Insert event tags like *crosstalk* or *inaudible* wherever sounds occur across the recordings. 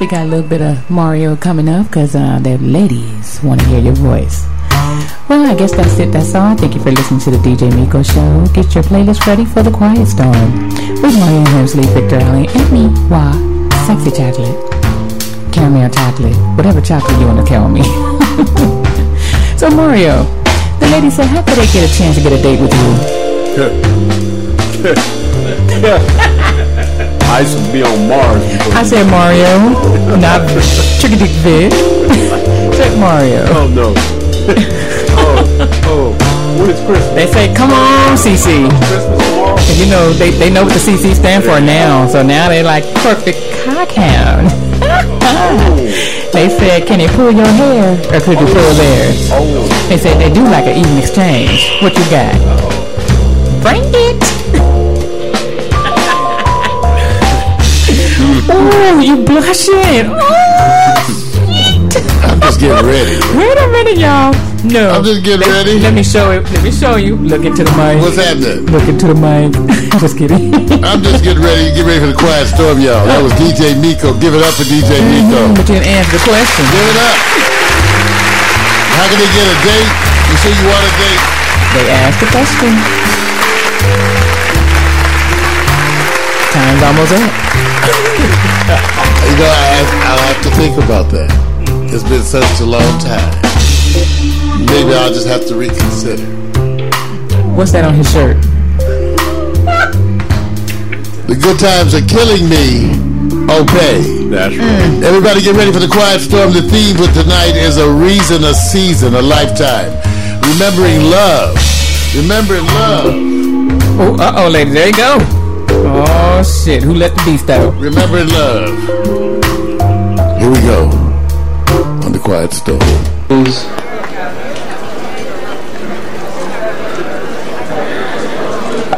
we got a little bit of Mario coming up because uh, the ladies want to hear your voice. Well, I guess that's it. That's all. Thank you for listening to the DJ Miko Show. Get your playlist ready for the Quiet Storm with Mario Hensley, Victor Allen, and me, Wah, Sexy Chocolate, Caramel Chocolate, whatever chocolate you want to call me. *laughs* so, Mario, the lady said, how could they get a chance to get a date with you? *laughs* I used to be on Mars. I said Mario, not Tricky Dick Vic. said Mario. Oh no. *laughs* oh, oh. When is Christmas? They say, come on, CC. Christmas tomorrow? And you know, they, they know what the CC stand for now. So now they like perfect cockhound. *laughs* they said, can you pull your hair or could you pull oh. theirs? Oh, They said they do like an even exchange. What you got? Bring it. Oh, you blushing. Oh, I'm just getting ready. *laughs* wait a minute, y'all. No. I'm just getting let, ready. Let me show it. Let me show you. Look into the mic. What's happening? Look into the mic. *laughs* Just kidding. I'm just getting ready. Get ready for the quiet storm, y'all. That was DJ Miko. Give it up for DJ Miko. Mm-hmm. but you didn't answer the question. Give it up. How can they get a date? You say you want a date? They asked the question. Time's almost up. You know, I have, I'll have to think about that. It's been such a long time. Maybe I'll just have to reconsider. What's that on his shirt? The good times are killing me. Okay. that's right. Everybody get ready for the quiet storm. The theme for tonight is a reason, a season, a lifetime. Remembering love. Remembering love. Oh, uh oh, lady, there you go. Oh shit, who let the beast out? Remember love. Here we go. On the quiet storm.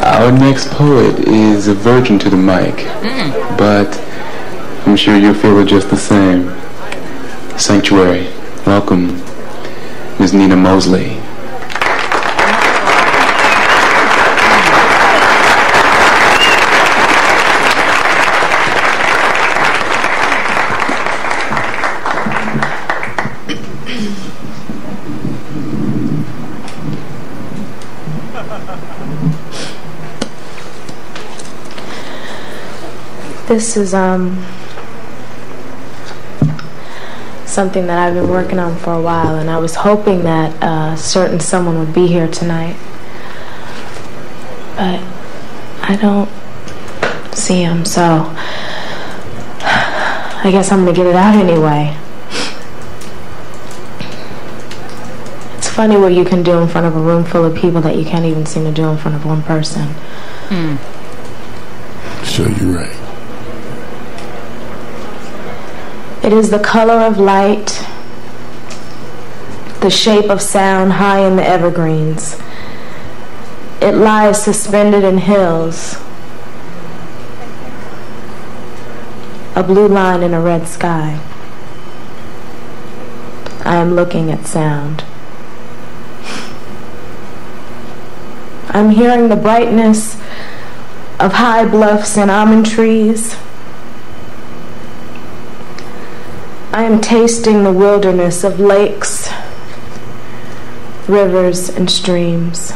Our next poet is a virgin to the mic, mm. but I'm sure you'll feel it just the same. Sanctuary, welcome, Ms. Nina Mosley. This is um something that I've been working on for a while, and I was hoping that a certain someone would be here tonight, but I don't see him, so I guess I'm gonna get it out anyway. It's funny what you can do in front of a room full of people that you can't even seem to do in front of one person. Sure, you're right. It is the color of light the shape of sound high in the evergreens. It lies suspended in hills, a blue line in a red sky. I am looking at sound. I'm hearing the brightness of high bluffs and almond trees. I am tasting the wilderness of lakes, rivers, and streams,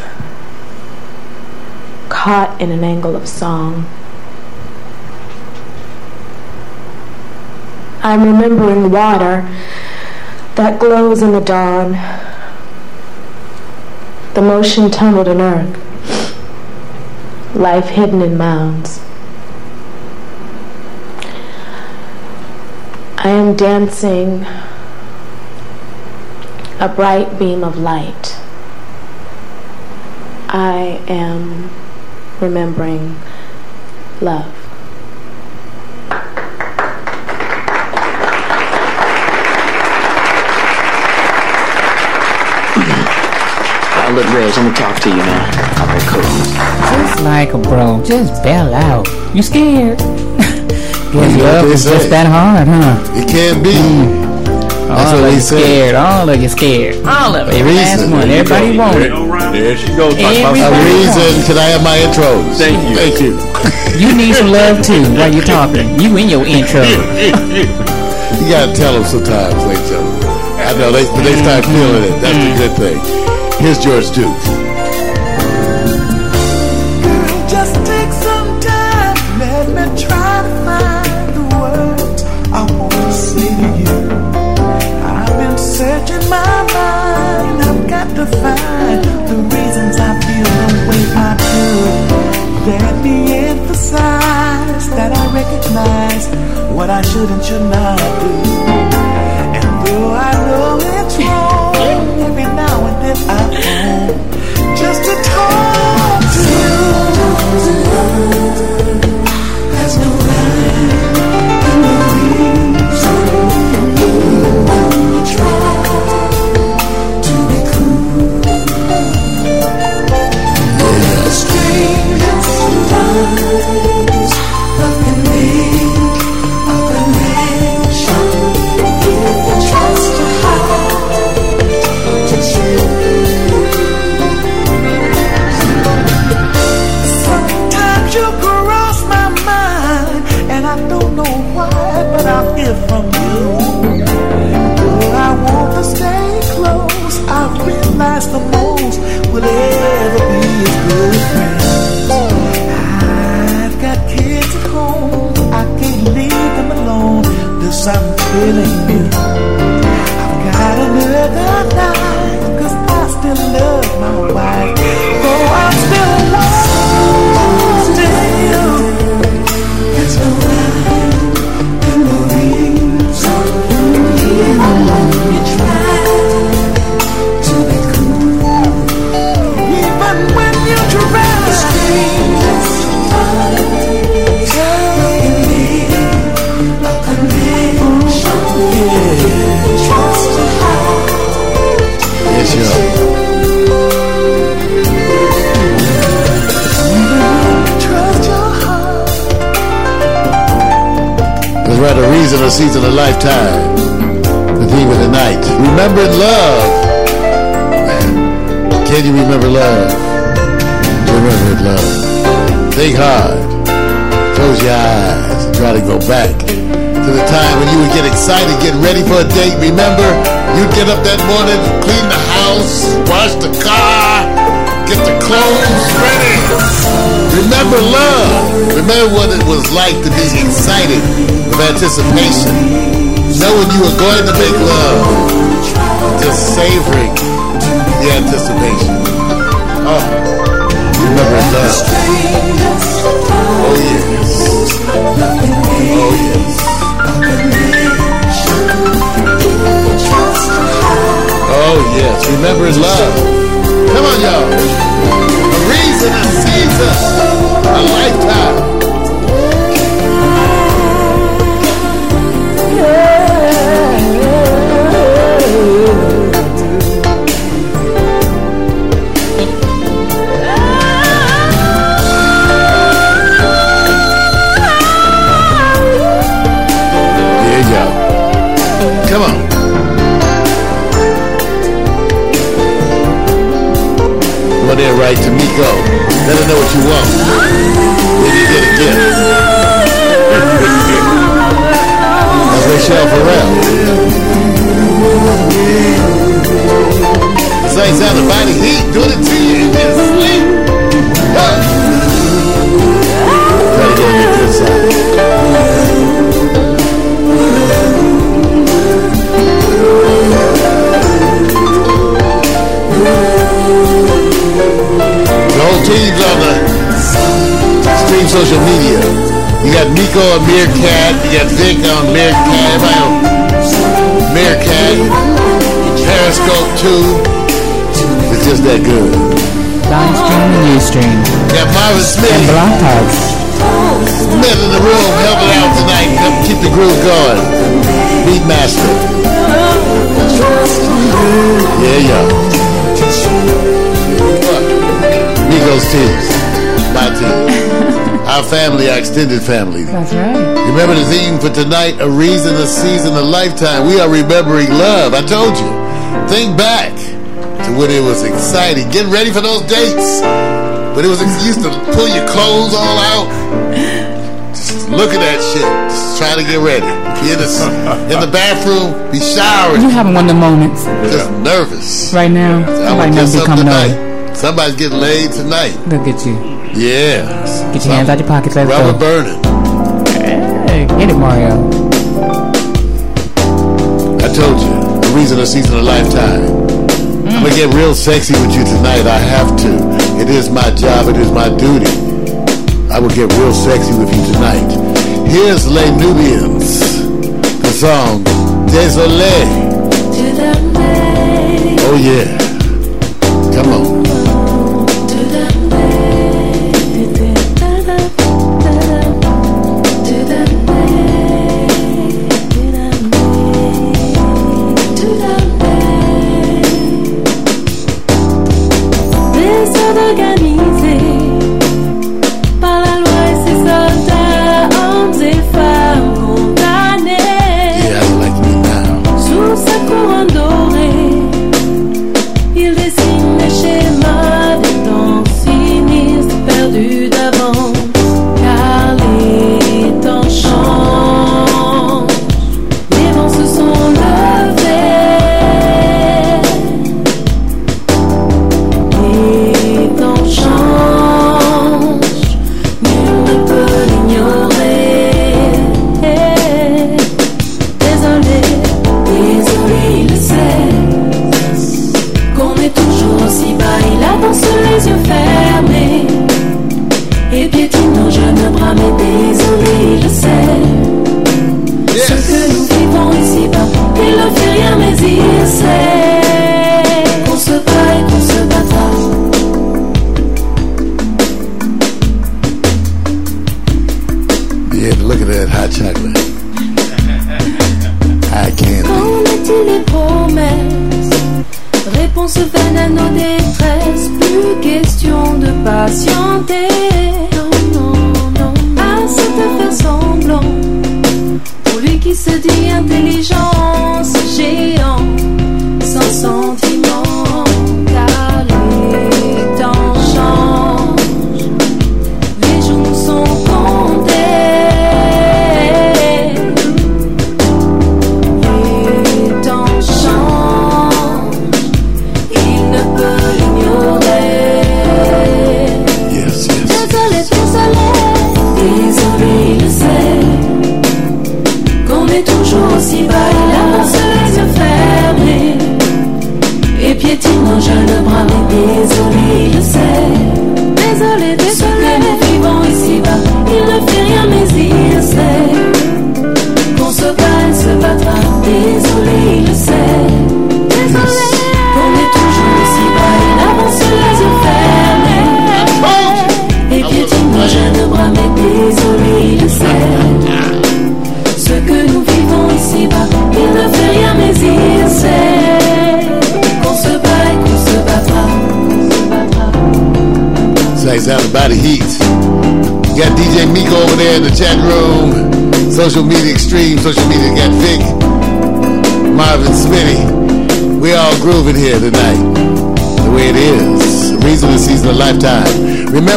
caught in an angle of song. I'm remembering water that glows in the dawn, the motion tunneled in earth, life hidden in mounds. I am dancing a bright beam of light. I am remembering love. *coughs* Uh, look, Reg, I'm gonna talk to you now. All right, cool. Just like a bro, just bail out. You scared? Guess You love is just that hard, huh? It can't be. Mm. That's All what of he you said. scared. All of you scared. All of it. Every last reason. one. There Everybody go. want it. There she goes. Talk about Everybody- A reason. Can I have my intros? Thank you. Thank you. You need some love too while you're talking. You in your intro. *laughs* You gotta tell them sometimes, ladies and gentlemen. I know they they start feeling it. That's the good thing. Here's George Duke. Find the reasons I feel the way I do. Let me emphasize that I recognize what I should and should not do. Anticipation, extended family. That's right. Remember the theme for tonight a reason, a season, a lifetime. We are remembering love. I told you. Think back to when it was exciting. getting ready for those dates. But it was used to pull your clothes all out. Just look at that shit. Just try to get ready. In the bathroom. Be showering. You having one of the moments. Just yeah. nervous. Right now. Yeah. Somebody might not be coming tonight. Somebody's getting laid tonight. Look at you. Yeah. Get your hands out your pockets. Let's Rubber go. burning. Hey, get it, Mario. I told you, the reason a season of lifetime. Mm. I'm going to get real sexy with you tonight. I have to. It is my job. It is my duty. I will get real sexy with you tonight. Here's Les Nubians. The song, Désolé. Oh, yeah.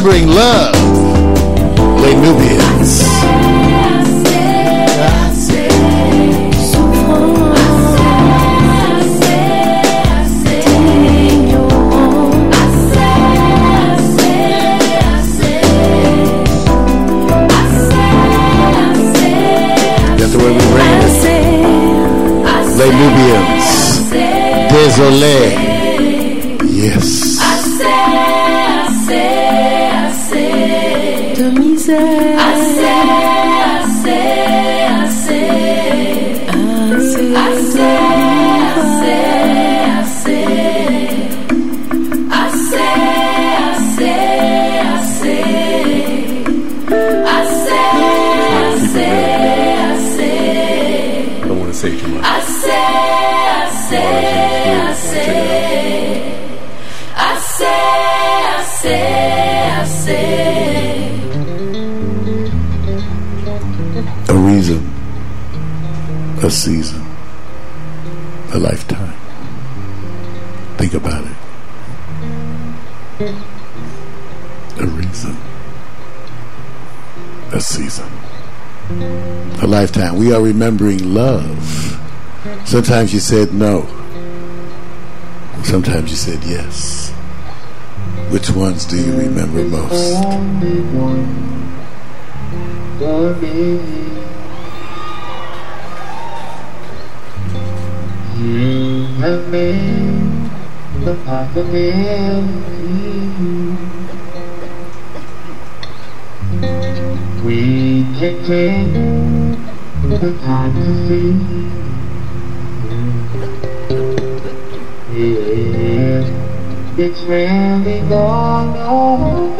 bring love, Les Nubians. Are remembering love. Sometimes you said no. Sometimes you said yes. Which ones do you remember most? You have made the possibility. We can the time to see. It's really gone on.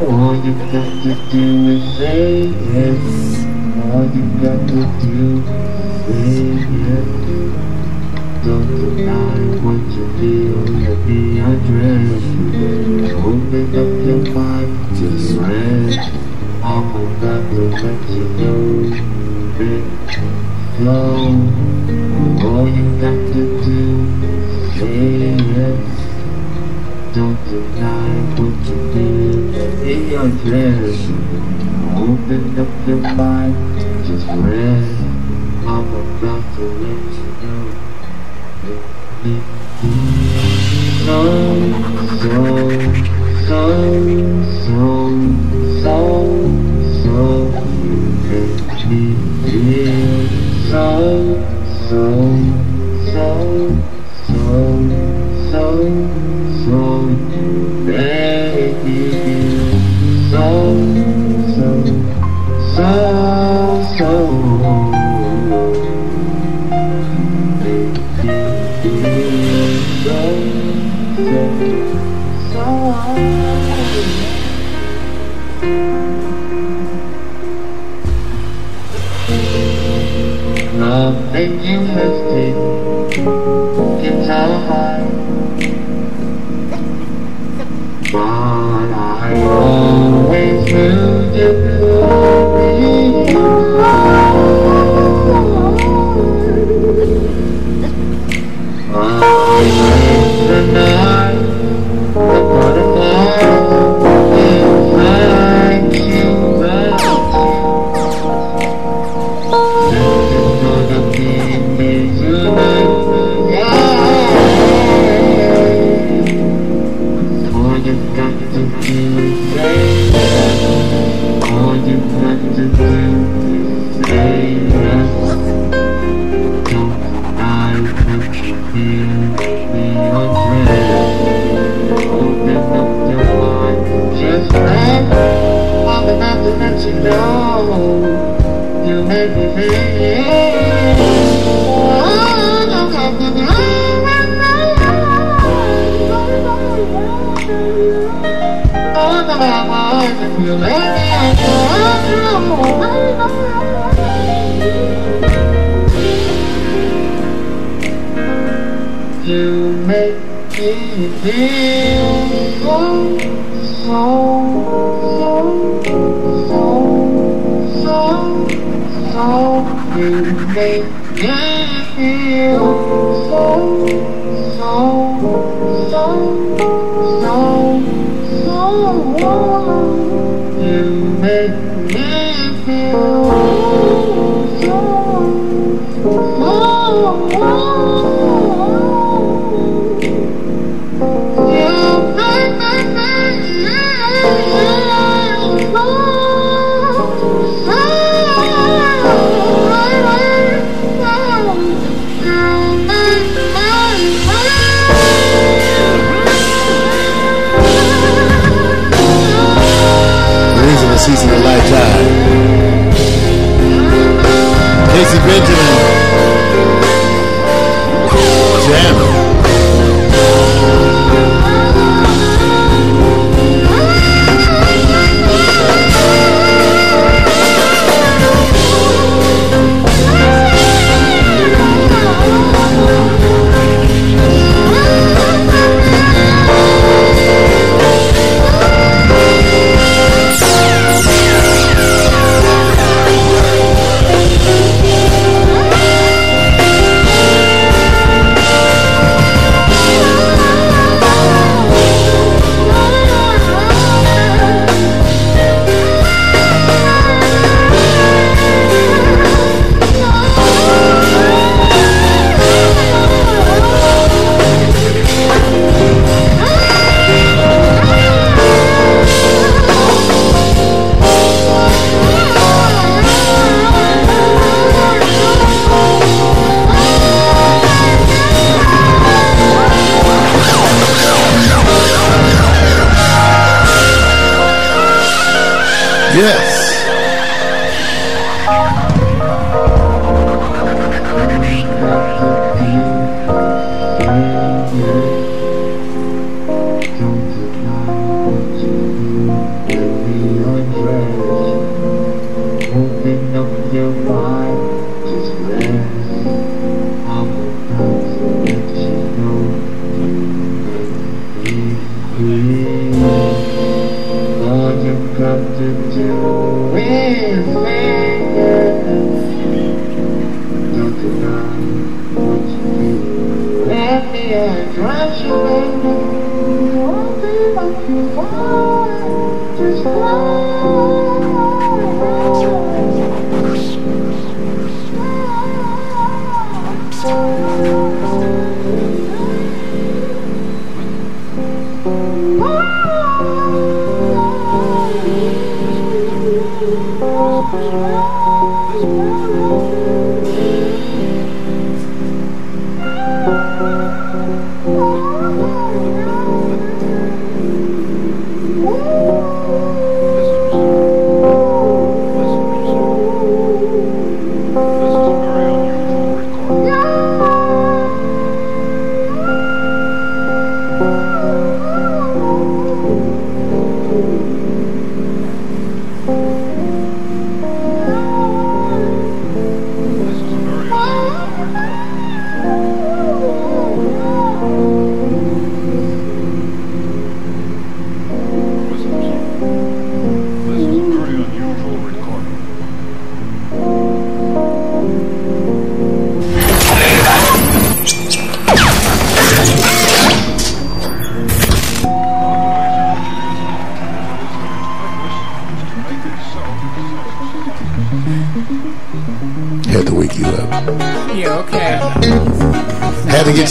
All you got to do is say yes. All you got to do is say yes. Flow. All you got to do is yes. Don't deny what you feel, let me address you. Open up your mind, tomorrow, tomorrow.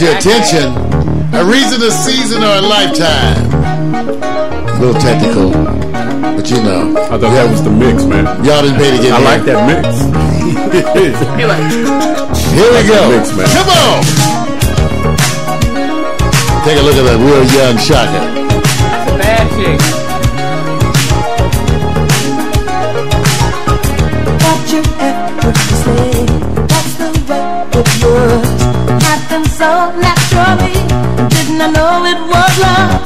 your attention a reason, a season, or a lifetime. A little technical, but you know. I thought that was the mix, man. Y'all didn't pay to get I here. like that mix. here we go. Mix, Come on. Take a look at that real young shotgun. That's a bad chick. What you say, that's the way something so naturally. Didn't I know it was love?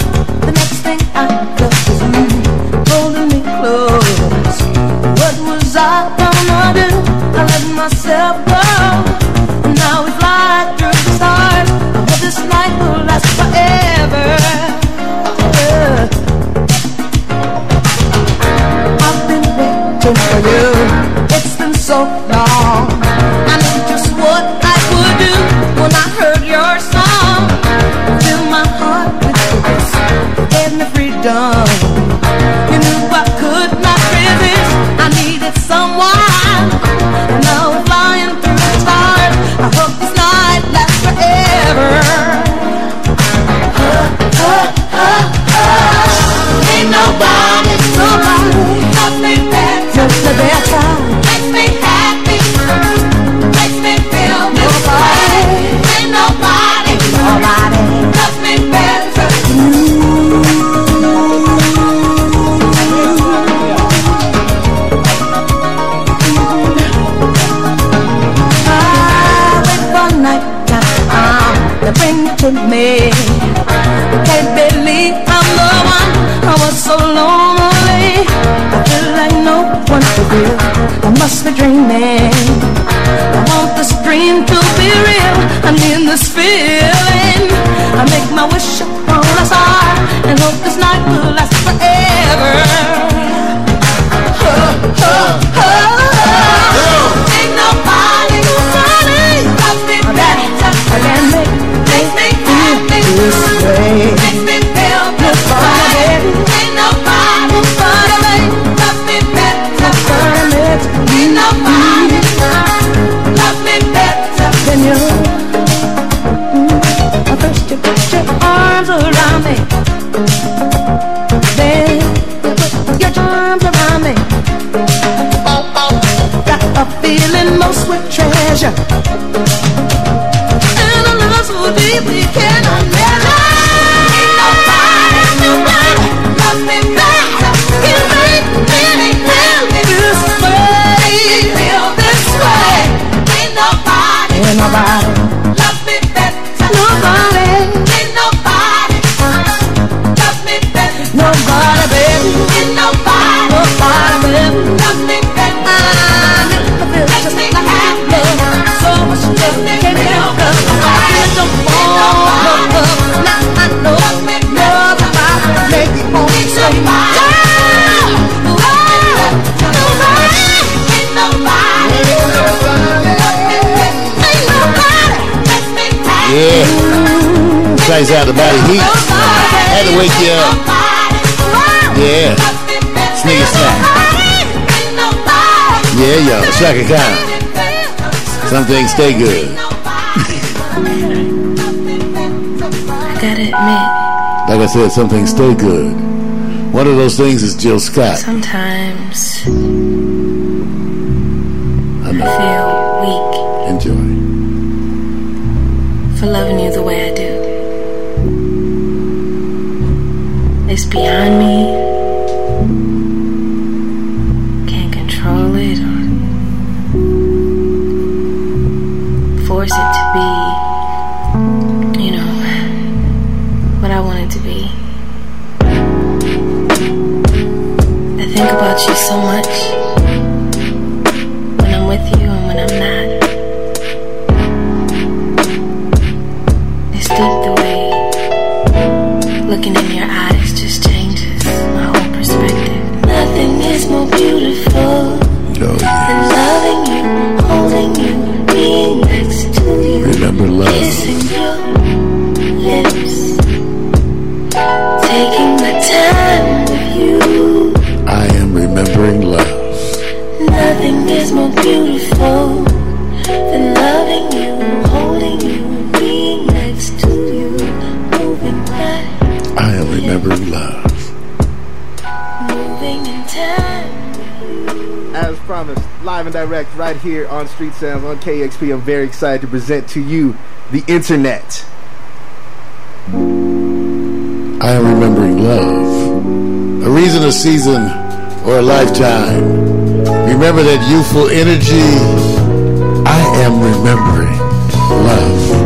I must be dreaming. I want this dream to be real. I need this feeling. I make my wish upon a star and hope this night will last forever. Huh, huh. we can Chaka Khan. Some things stay good. I gotta admit. Like I said, some things stay good. One of those things is Jill Scott. Sometimes. here on Street Sounds on KEXP. I'm very excited to present to you the internet. I am remembering love, a reason, a season, or a lifetime. Remember that youthful energy. I am remembering love.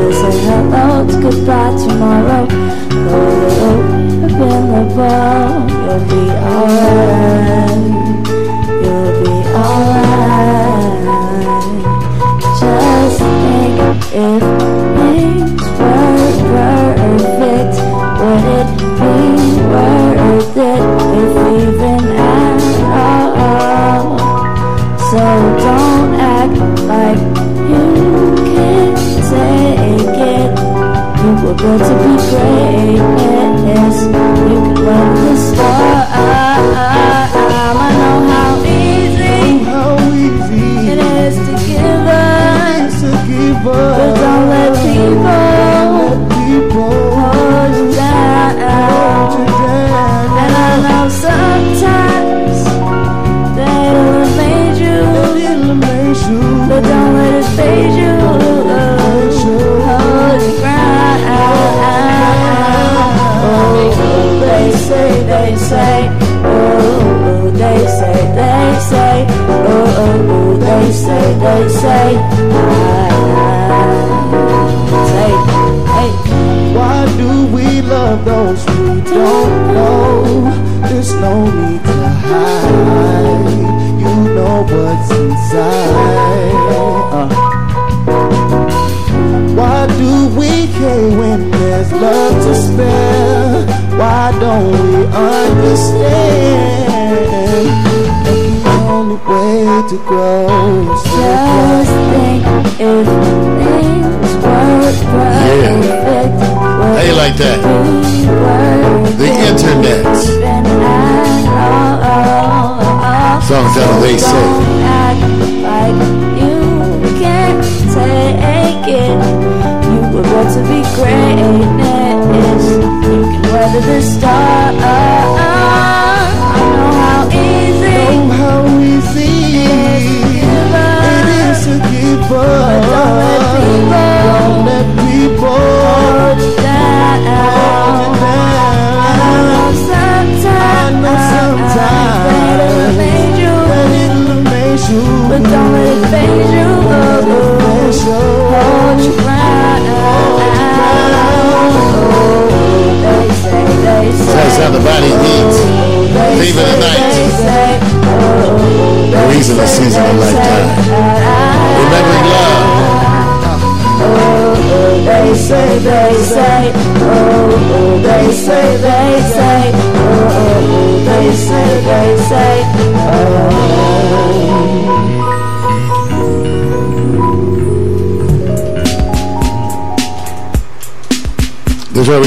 will say hello to goodbye tomorrow. Roll it up the ball, you'll be alright.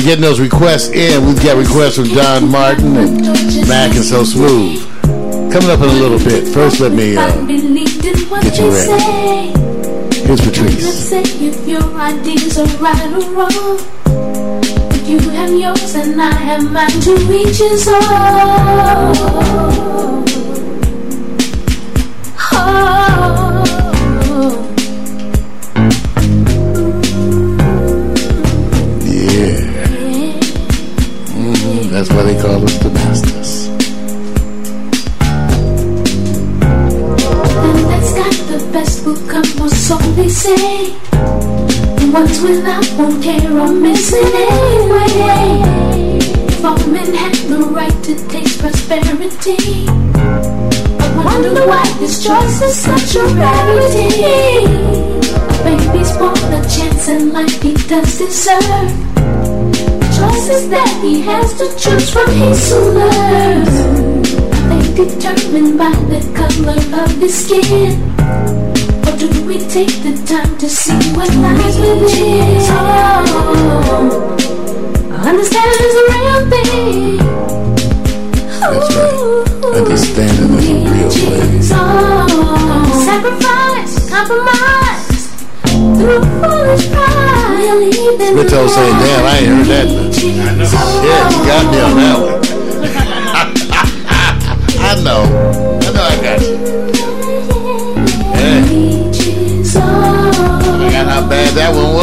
We're getting those requests in. We've got requests from Don Martin and Mac and So Smooth. Coming up in a little bit. First, let me uh, get you ready. Here's Let's Patrice. say if your ideas are right or wrong. But you have yours and I have mine to each his own. Won't care or miss it anyway. Men had the right to taste prosperity, I wonder why this choice is such a rarity. A baby's born a chance in life he does deserve. Choices that he has to choose from his learns. They determined by the color of his skin. Take the time to see what lies within? Oh, understanding is a real thing. That's right. Understanding is a real thing. Oh, sacrifice, compromise through foolish pride. Smith saying, damn, I ain't heard that. Yeah, you got me on that one. That one was.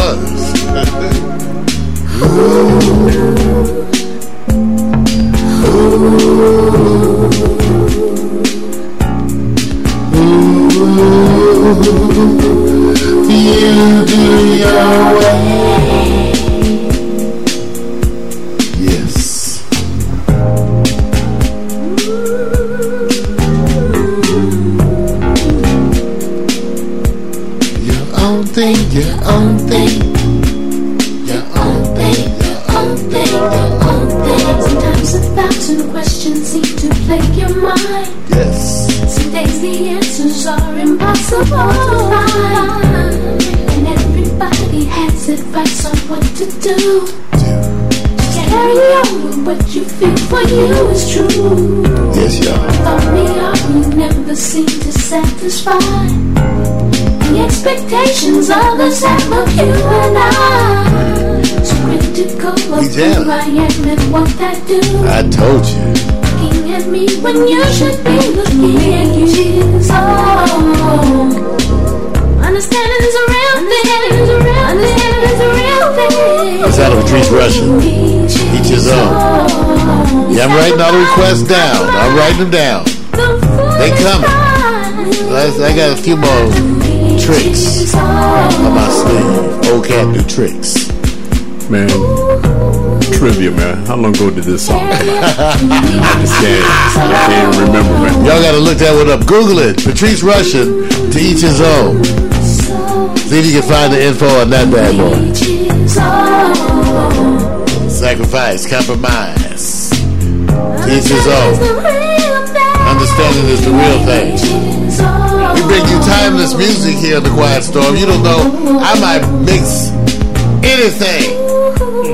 Them down. They coming. I, got a few more tricks on my sleeve. Old cat do tricks. Man, trivia, man. How long ago did this song come out? I just can't, I can't remember, man. Y'all gotta look that one up. Google it. Patrice Rushen to each his own. See if you can find the info on that bad boy. Sacrifice, compromise. To each his own. Understanding is the real thing. We bring you timeless music here in the Quiet Storm. You don't know, I might mix anything.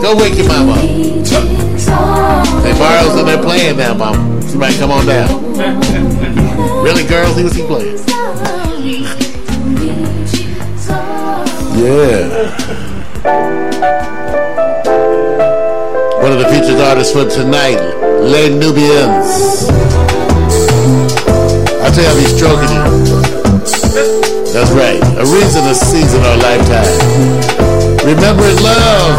Go wake your mama. Say Mario's in there playing now, mama. Somebody come on down. really, girls? He was he playing? Yeah. One of the featured artists for tonight, Les Nubians. I'll tell you, I'll be stroking you. That's right. A reason, a season, or a lifetime. Love.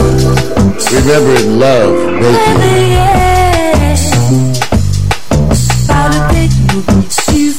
Remembering love. Baby. Par le techno, tu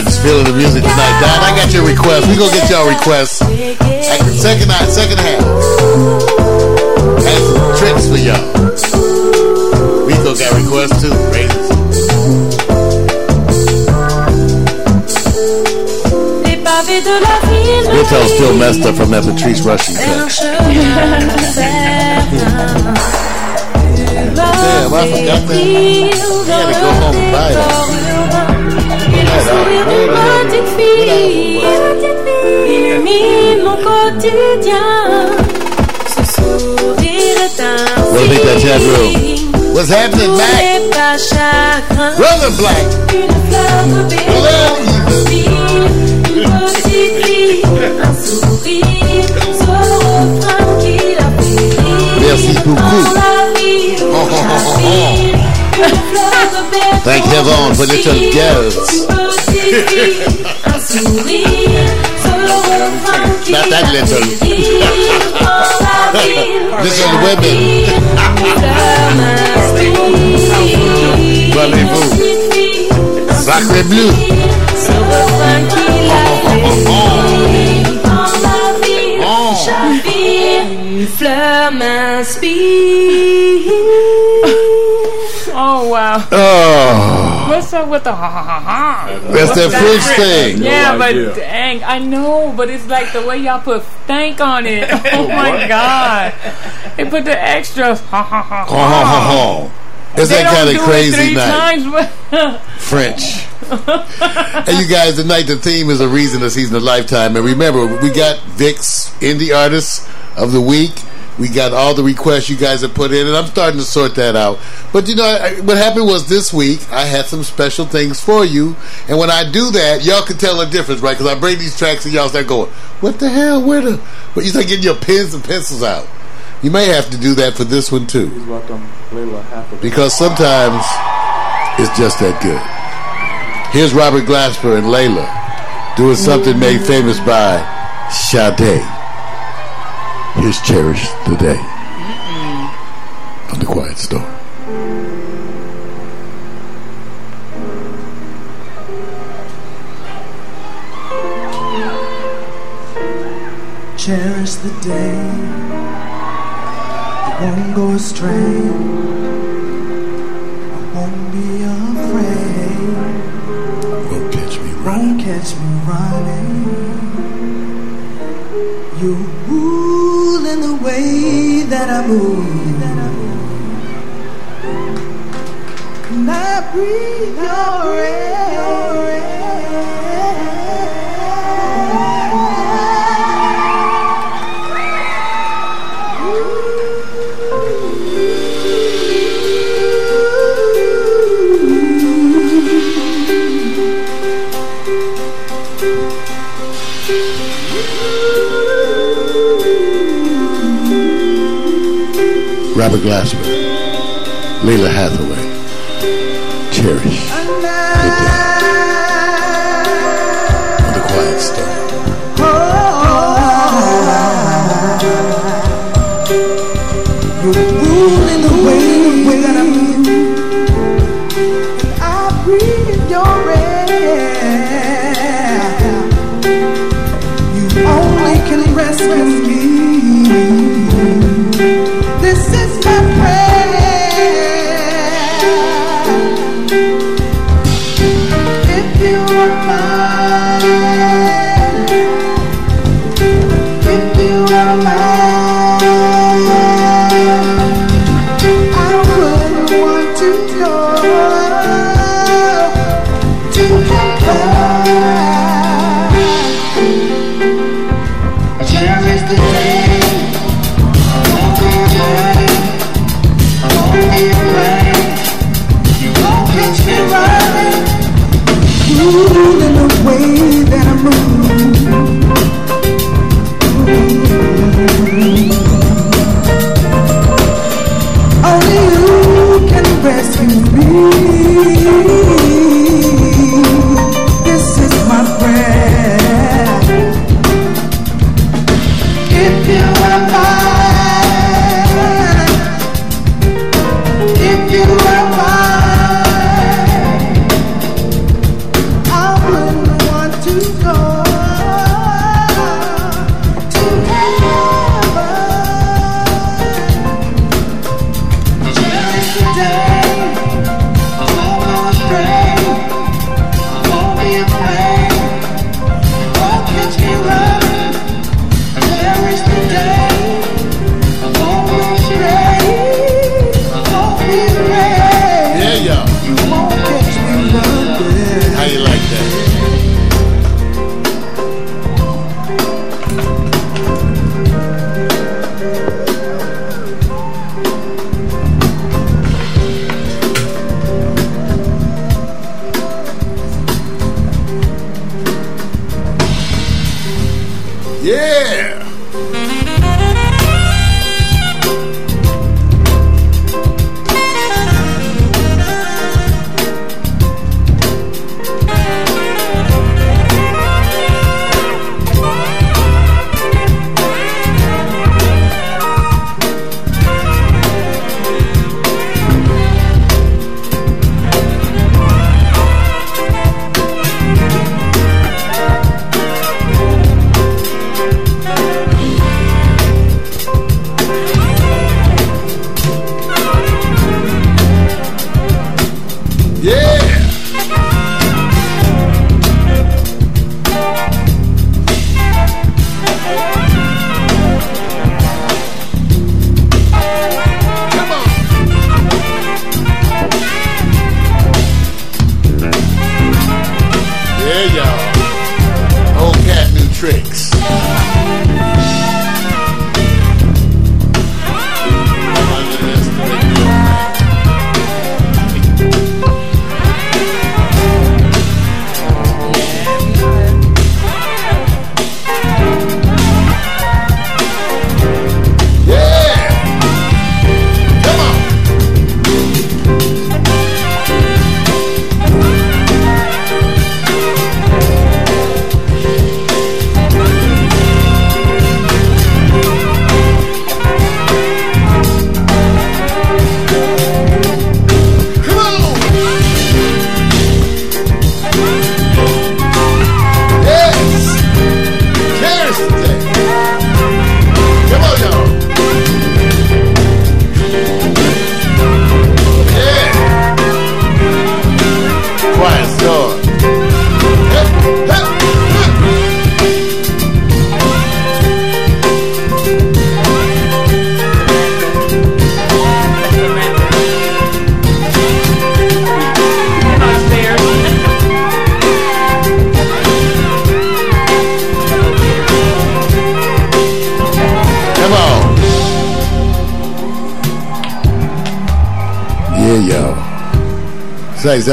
Don Martin's feeling the music tonight. Don, I got your request. We gonna get y'all requests. Second night, second half. Some tricks for y'all. Rico got requests too. Raisins. Les pavés de la ville. me Guitar's still messed up from that Patrice Rushen cut. Damn, I forgot that. I had to go home and buy that. What's happening, Mac? Brother Black. Merci beaucoup. Oh, oh, oh, Thank heaven for little girls. Une petite fille, un sourire, ce refrain qui Not that l'a little. fait rire. Dans la ville, Little women. Parlez-vous. Sacré bleu. Ce refrain qui l'a fait rire. Dans la ville, Oh. une fleur m'inspire. Oh wow. Oh. What's up with the ha ha ha ha? That's What's that French thing. Yeah, No but idea. dang, I know, but it's like the way y'all put stank on it. *laughs* Oh my god. They put the extras. Ha ha ha. Ho, ho, ho, ho. It's They that kind do of it crazy three night. times, *laughs* French. and you guys, tonight the theme is a reason, a season, a lifetime. And remember, we got Vic's Indie Artist of the Week. We got all the requests you guys have put in, and I'm starting to sort that out. But you know, I, what happened was this week I had some special things for you, and when I do that, y'all can tell the difference, right? Because I bring these tracks and y'all start going, "What the hell? Where the?" But you start getting your pens and pencils out. You may have to do that for this one too, Please welcome Lalah because sometimes it's just that good. Here's Robert Glasper and Lalah doing something made famous by Sade. Here's Cherish the Day on the Quiet Storm. Cherish the day. I won't go astray. Way that I move. And I breathe your air. Robert Glasper, Lalah Hathaway,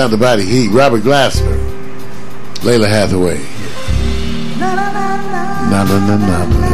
down the body heat. Robert Glasper, Lalah Hathaway. Na na na na na na.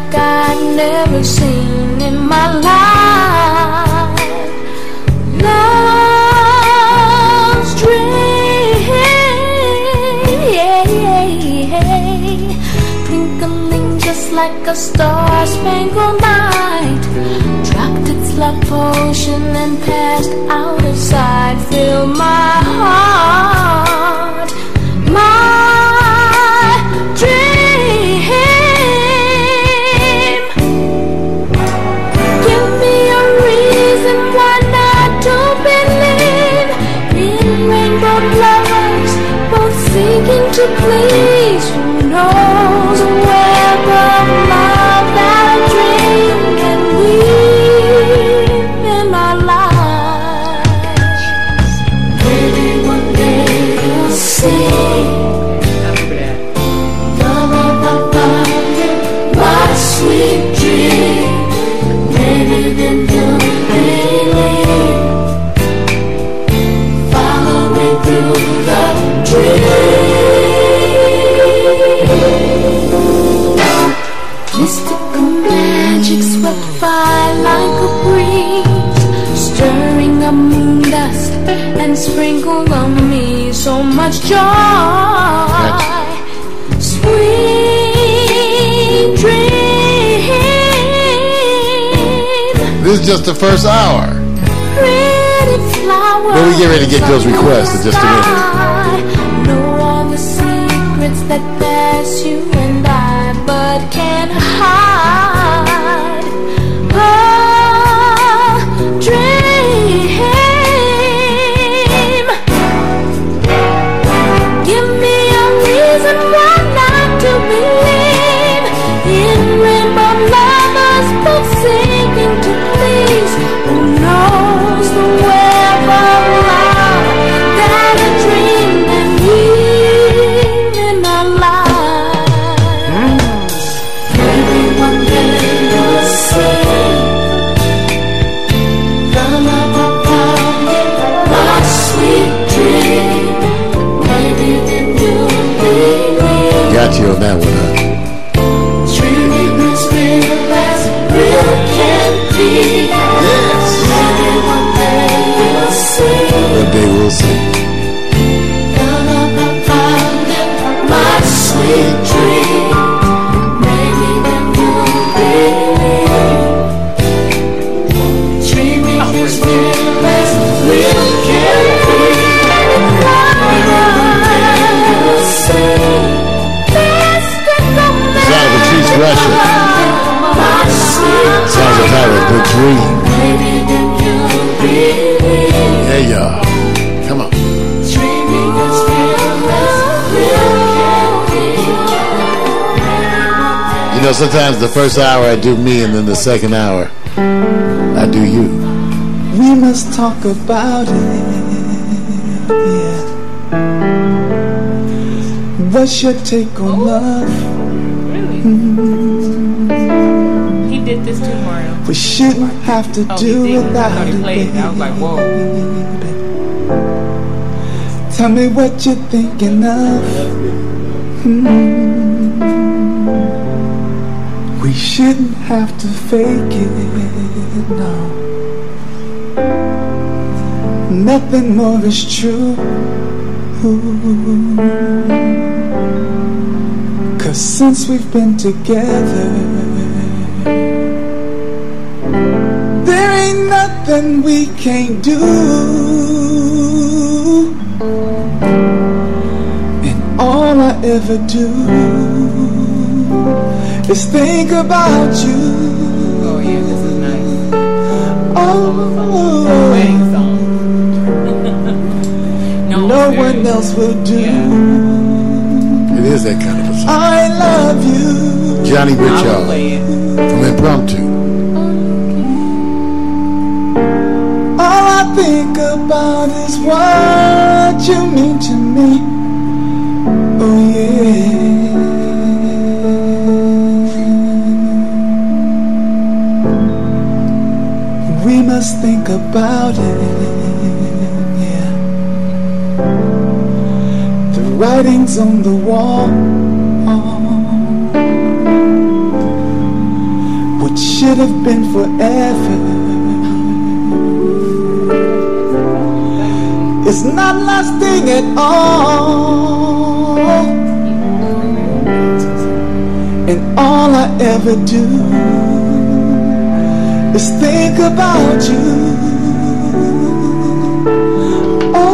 like I'd never seen in my life. Love's dream, twinkling just like a star-spangled night. Dropped its love potion and passed out of sight. Fill my heart. Joy. Sweet dream. This is just the first hour. Pretty. Then we get ready to get those requests in just a minute. You on that one, The Dream. You are. Come on. You know, sometimes the first hour I do me, and then the second hour I do you. We must talk about it. Yeah. What's your take on love? We shouldn't have to Oh, do he did. I without it. played. I was like, whoa. Tell me what you're thinking of. Hmm. We shouldn't have to fake it, no. Nothing more is true. Cause since we've been together, nothing we can't do. And all I ever do is think about you. Oh yeah, this is nice. Oh, Wedding song. *laughs* no one else will do. It is that kind of a song. I love you. Johnny I Richard from Impromp2. I think about is what you mean to me. Oh yeah. We must think about it. The writings on the wall. What should have been forever. It's not lasting at all. And all I ever do is think about you. Oh,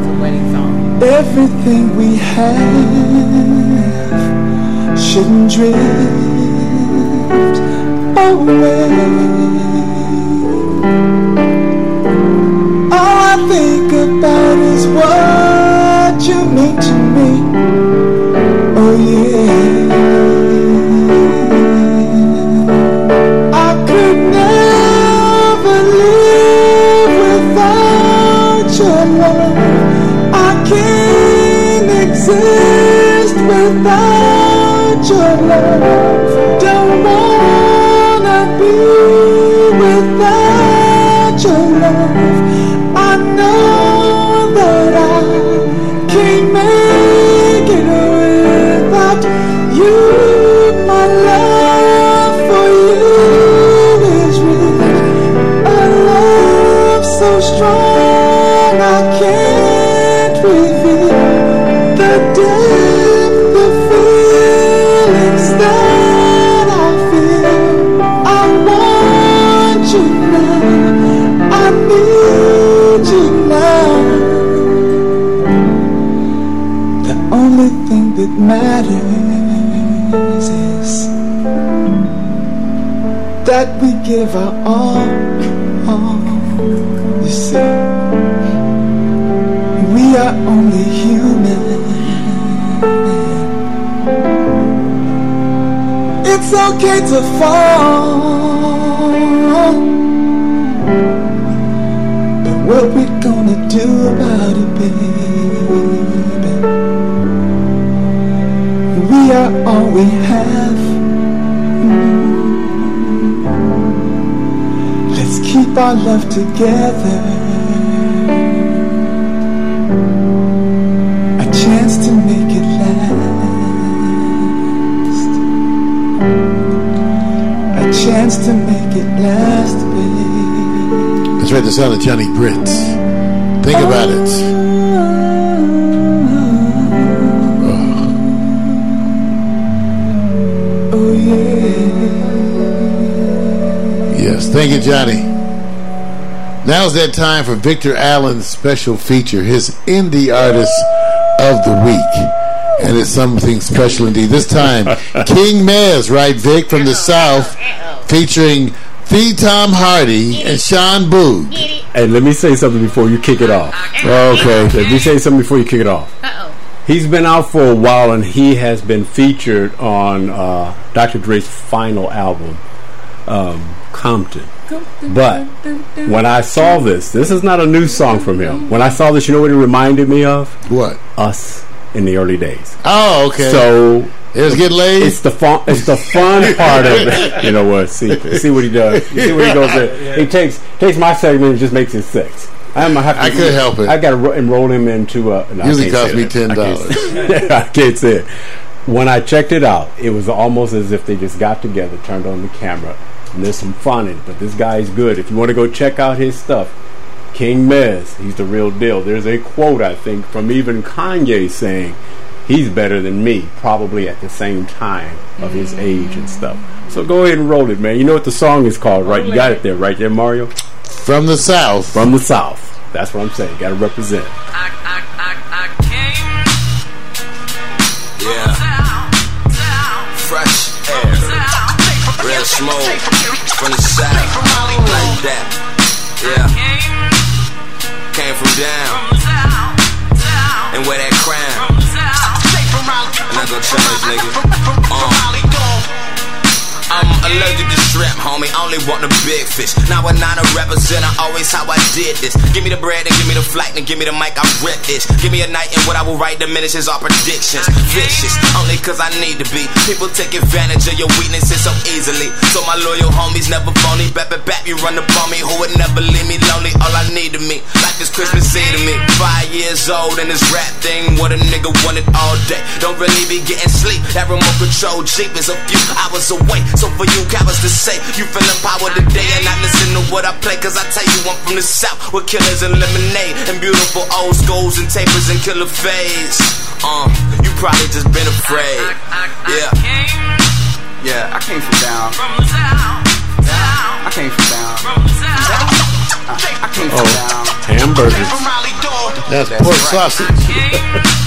It's a wedding song. everything we have shouldn't drift away. About strong I can't reveal the depth of feelings that I feel. I want you now. I need you now. The only thing that matters is that we give our all. We are only human. It's okay to fall. But what we gonna do about it, baby? We are all we have. Our love together. A chance to make it last. A chance to make it last. That's right, the sound of Johnny Britt. Think about it. Oh, oh yeah. Yes, thank you, Johnny. Now's that time for Victor Allen's special feature, his Indie Artist of the Week. And it's something special indeed. This time, *laughs* King Mez, right, Vic, from the South, featuring the Tom Hardy and Sean Boog. Hey, let me say something before you kick it off. Okay. Let me say something before you kick it off. Uh-oh. He's been out for a while and he has been featured on uh, Dr. Dre's final album, um, Compton. But when I saw this, this is not a new song from him. When I saw this, you know what it reminded me of? What? Us in the early days. Oh, okay. So it was getting laid. It's the fun. It's the fun part of it. *laughs* You know what? See, see what he does. You see what he goes there. He takes takes my segment and just makes it six. I'm gonna have to, I couldn't help it. I got to enroll him into a. No, Usually can't cost me that. I can't $10. say- *laughs* I can't say it. When I checked it out, it was almost as if they just got together, turned on the camera, and there's some fun in it. But this guy is good. If you want to go check out his stuff, King Mez, he's the real deal. There's a quote I think from even Kanye saying he's better than me, probably at the same time of his age and stuff. So go ahead and roll it, man. You know what the song is called, right? You got it there, right there, Mario. From the South. From the South. That's what I'm saying. Got to represent. Yeah. Fresh air. Real smoke. From the south. Like that. Yeah. Came from down. And wear that crown. And I go change, nigga. Uh. I'm allergic to shrimp, homie. Only want the big fish. Now a nine a representer, always how I did this. Give me the bread and give me the flight and give me the mic. I rip this. Give me a night and what I will write diminishes our predictions. Vicious, only cause I need to be. People take advantage of your weaknesses so easily. So my loyal homies never phony. Bap, bap, bap, you run up on me. Who would never leave me lonely? All I need to me. Life is Christmas Eve to me. Five years old and this rap thing. What a nigga wanted all day. Don't really be getting sleep. That remote control Jeep is a few hours away. So for you cowards to say you feel empowered today and not listen to what I play. Cause I tell you I'm from the south with killers and lemonade and beautiful old schools and tapers and killer fades. Uh, you probably just been afraid. Yeah. Yeah, I came from down. I came from down. I, I came from down. Hamburgers. That's pork sausage.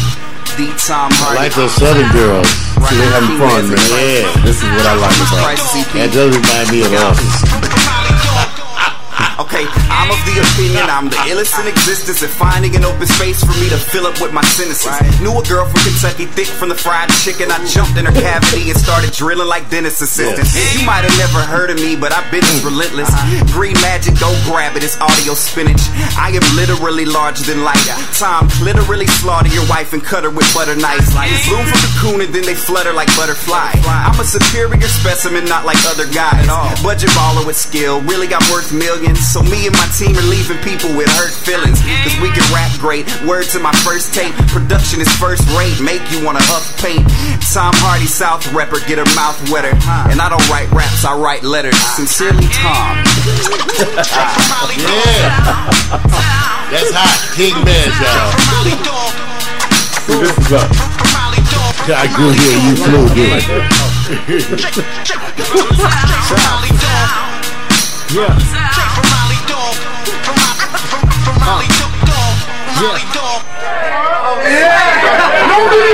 The Tom I like those Southern girls. See, they having fun, man. Yeah. This is what I like about it. That does remind me of us. Okay, I'm of the opinion I'm the illest in existence and finding an open space for me to fill up with my sentences. Knew a girl from Kentucky, thick from the fried chicken. I jumped in her cavity and started drilling like dentist assistants. You might have never heard of me, but I've been as relentless. Uh-huh. Green magic, go grab it. It's audio spinach. I am literally larger than life. Tom literally slaughter your wife and cut her with butter knives. Like Bloom from the coon and then they flutter like butterfly. I'm a superior specimen, not like other guys. Budget baller with skill, really got worth millions. So me and my team are leaving people with hurt feelings. Cause we can rap great. Word to my first tape. Production is first rate. Make you wanna huff paint. Tom Hardy South rapper, get her mouth wetter. And I don't write raps I write letters. Sincerely, Tom. yeah. That's hot. King Mez, y'all. This is up. I grew here, you flew here. *laughs* yeah. Molly took Molly dog. Oh, yeah. *laughs*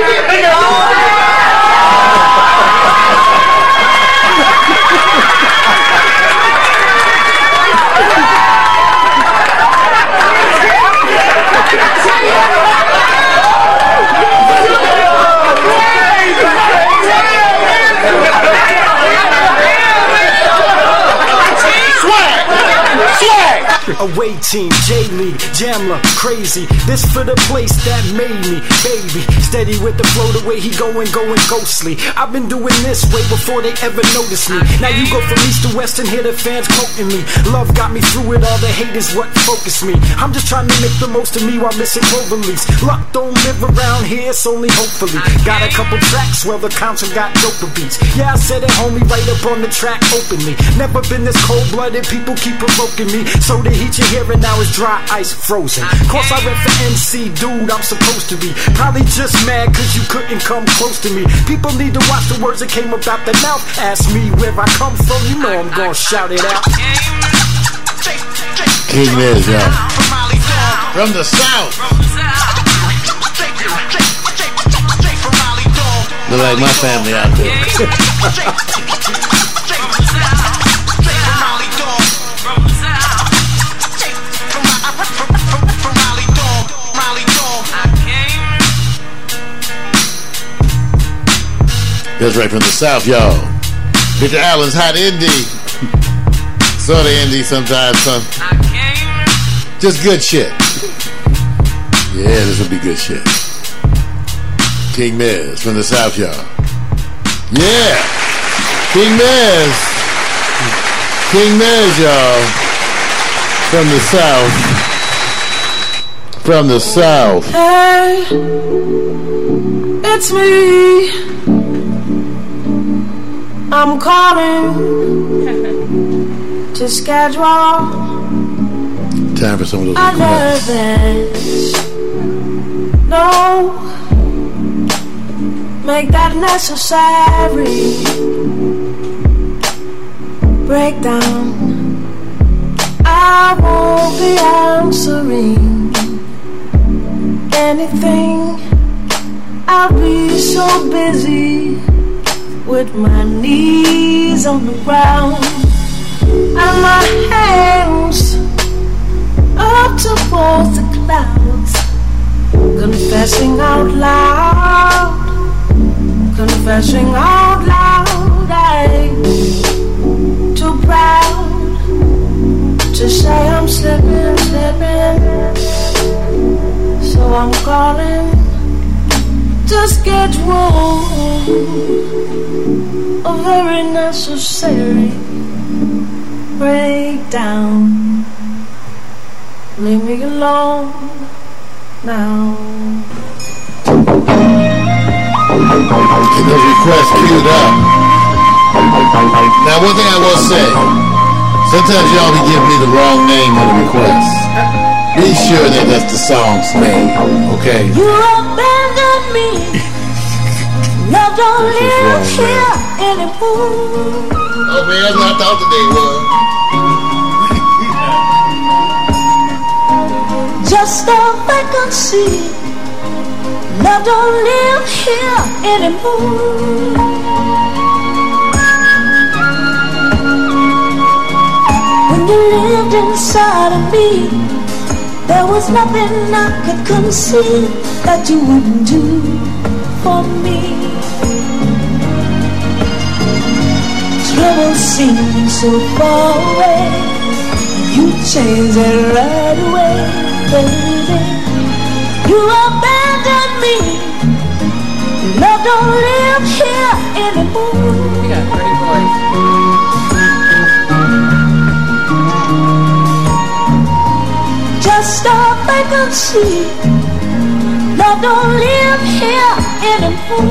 Away team, J League, Jamla, crazy. This for the place that made me, baby. Steady with the flow, the way he going, going ghostly. I've been doing this way before they ever noticed me. Now you go from east to west and hear the fans quoting me. Love got me through it, all the hate is what focused me. I'm just trying to make the most of me while missing leaves. Luck don't live around here, it's only hopefully. Got a couple tracks, well the council got doper beats. Yeah, I said it, homie, right up on the track openly. Never been this cold blooded, people keep provoking me. So the heat you're hearing now is dry ice frozen. Course I went for MC, dude, I'm supposed to be. Probably just mad cause you couldn't come close to me. People need to watch the words that came about the mouth. Ask me where I come from, you know I'm gonna shout it out. King Mez, y'all. From the south. Look like my family out there. *laughs* That's right from the south, y'all. Victor Allen's Hot Indie. Sort of indie sometimes, son. Just good shit. Yeah, this will be good shit. King Mez from the south, y'all. Yeah. King Mez. King Mez, y'all. From the south. From the south. Hey, it's me. I'm calling *laughs* to schedule Time for some of those I requests. love it. No, make that necessary breakdown. I won't be answering anything. I'll be so busy with my knees on the ground and my hands up towards the clouds, confessing out loud, confessing out loud. I'm too proud to say I'm slipping, slipping. So I'm calling to schedule a very necessary breakdown. Leave me alone now. Get those requests queued up. Now, one thing I will say, sometimes y'all be giving me the wrong name on the request. Be sure that that's the song's name, okay? You abandoned me. *laughs* Love don't This is live wrong, here anymore. Oh man, that's what I thought today was. *laughs* Just a vacancy. Love don't live here anymore. When you lived inside of me, there was nothing I could conceive that you wouldn't do for me. Trouble seems so far away. You changed it right away, baby. You abandoned me. Love don't live here anymore. You got pretty voice. Just a vacancy. Love don't live here anymore.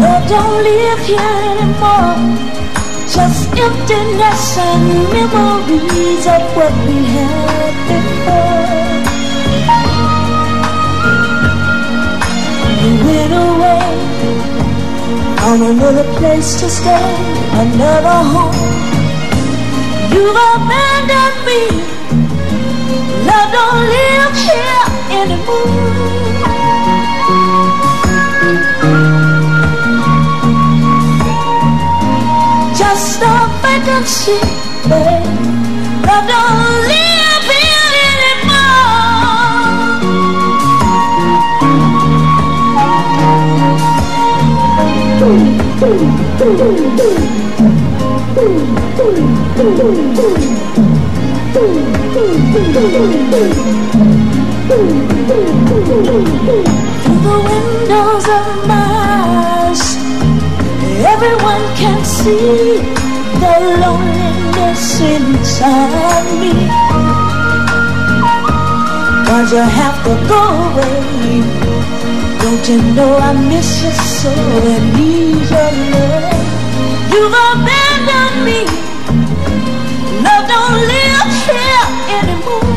No, don't live here anymore. Just emptiness and memories of what we had before. You went away, found another place to stay, another home. You've abandoned me. Love don't live here anymore. Vacancy, babe. Love don't live here anymore. Through the windows of my eyes, everyone can see the loneliness inside me. Why'd you have to go away? Don't you know I miss you so and need your love? You've abandoned me. Love don't live here anymore.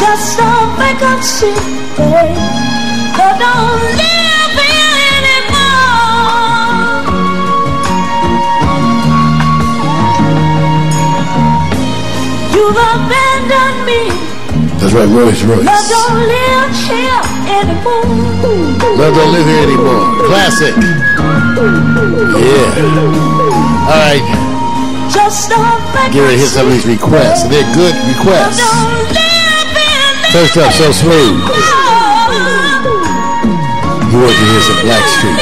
Just a vacancy, babe. That's right, Rose Royce. Love don't live here anymore. Love don't live here anymore. Classic. Yeah. All right. Just. Get ready to hit some of these requests. They're good requests. First up, so smooth. You want to hear some Blackstreet?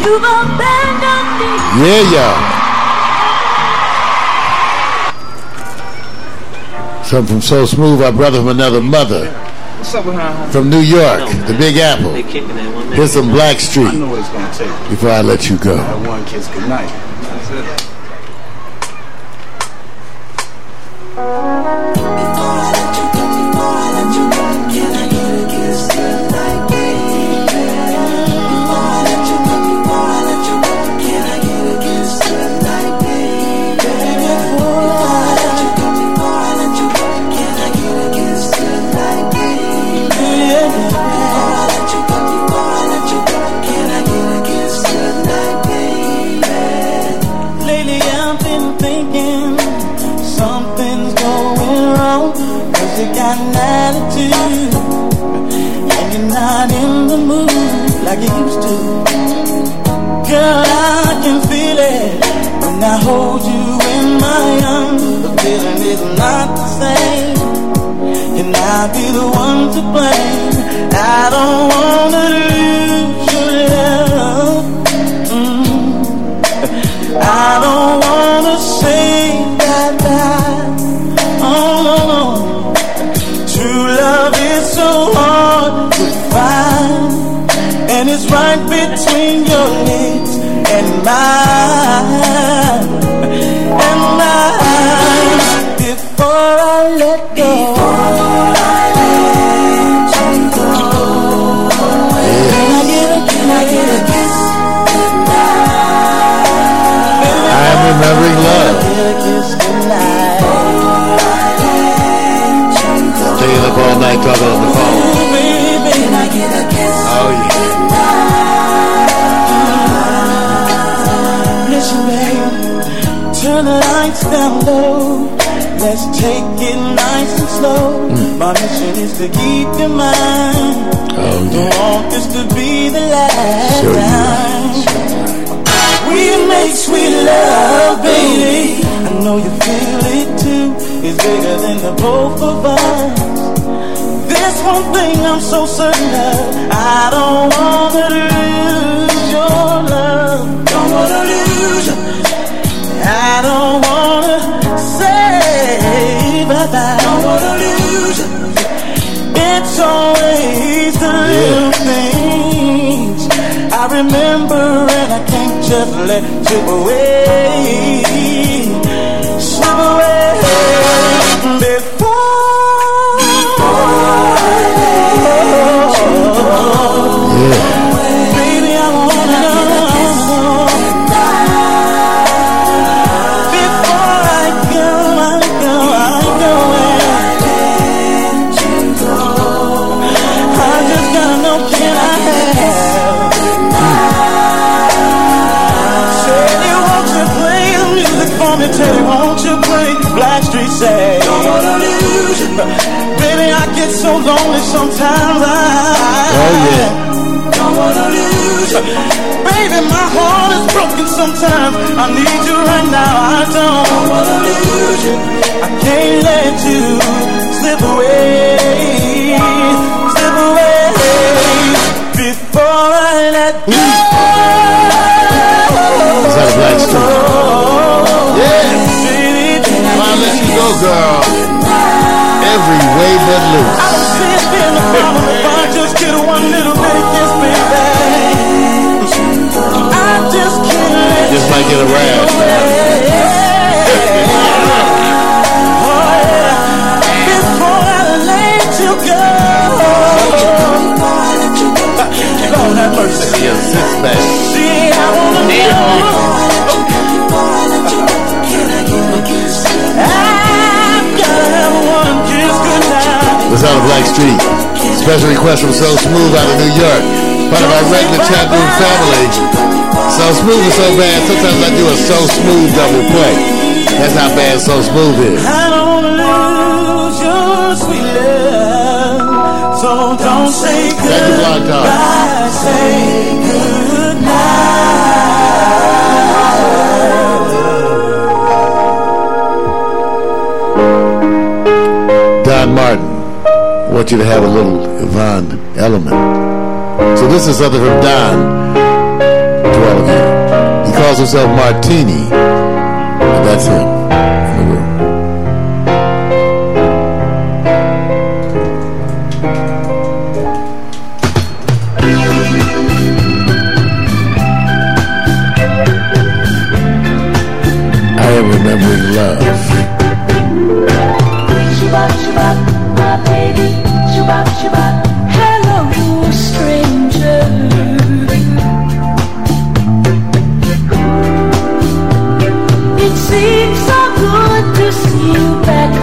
You've abandoned me. Yeah, y'all. Something from So Smooth, our brother from another mother. What's up with her? From New York, the Big Apple. They kicking that one. Here's some Blackstreet I know what it's gonna take. before I let you go. That one kiss goodnight. That's it. You got an attitude and you're not in the mood like you used to. Girl, I can feel it when I hold you in my arms. The feeling is not the same. And I'll be the one to blame. I don't wanna lose right between your lips and mine, lights down low. Let's take it nice and slow. Mm. My mission is to keep your mind. Oh, don't want this to be the last time. We make sweet love, baby. I know you feel it too. It's bigger than the both of us. This one thing I'm so certain of. I don't wanna lose your love. Don't wanna lose you. I don't wanna say but I Don't wanna lose you. It's always the yeah. little things I remember and I can't just let you away. Get so lonely sometimes. I Oh, yeah. don't wanna lose you. Baby, my heart is broken sometimes. I need you right now. I don't wanna lose you. I can't let you slip away, slip away before I let you. Is that a Blackstreet? Oh, yeah. Come on, let you go, girl. Every way but loose. I don't see it being a problem if I just get one little bitty kiss, baby. I just can't let Just might get a rash. before I let. Lord have mercy. Yeah, six back. See, I wanna know. Goodnight. Was on a Blackstreet. Special request from So Smooth out of New York. Part of our regular chat room family. So Smooth is so bad, sometimes I do a So Smooth double play. That's how bad So Smooth is. I don't lose your sweet love, so don't say Thank you, Dog. goodbye. Say Don Martin. Want you to have a little Yvonne element. So this is something from Don to all. He calls himself Martini. And that's him remembering love. It seems so good to see you back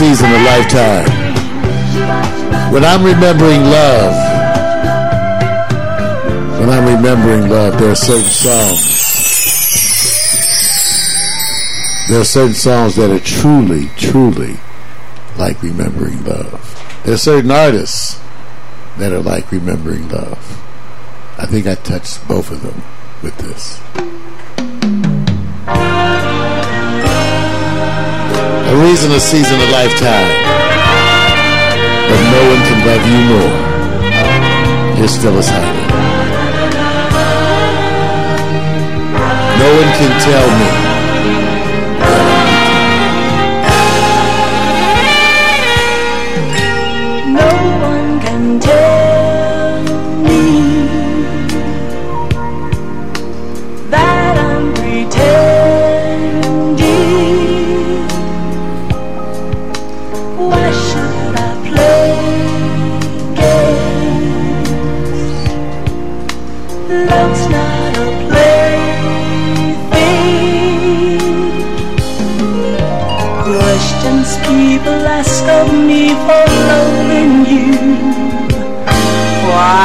sees in a lifetime. When I'm remembering love, when I'm remembering love, there are certain songs. There are certain songs that are truly, truly like remembering love. There are certain artists that are like remembering love. I think I touched both of them with this. A reason, a season, a lifetime. But no one can love you more. Here's Phyllis Hyman. No one can tell me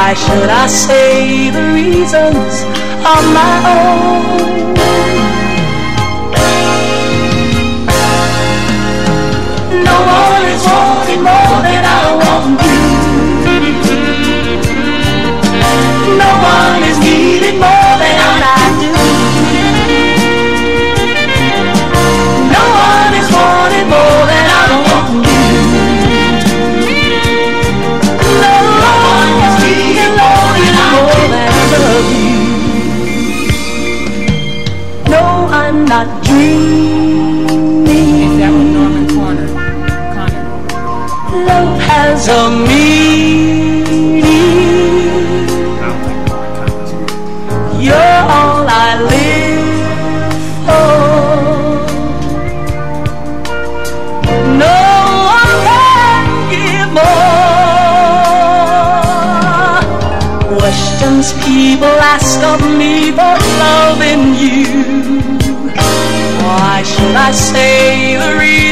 Why should I say the reasons are my own? to me. You're all I live for. No one can give more. Questions people ask of me for loving you. Why should I say the reason?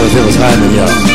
I it was hiding.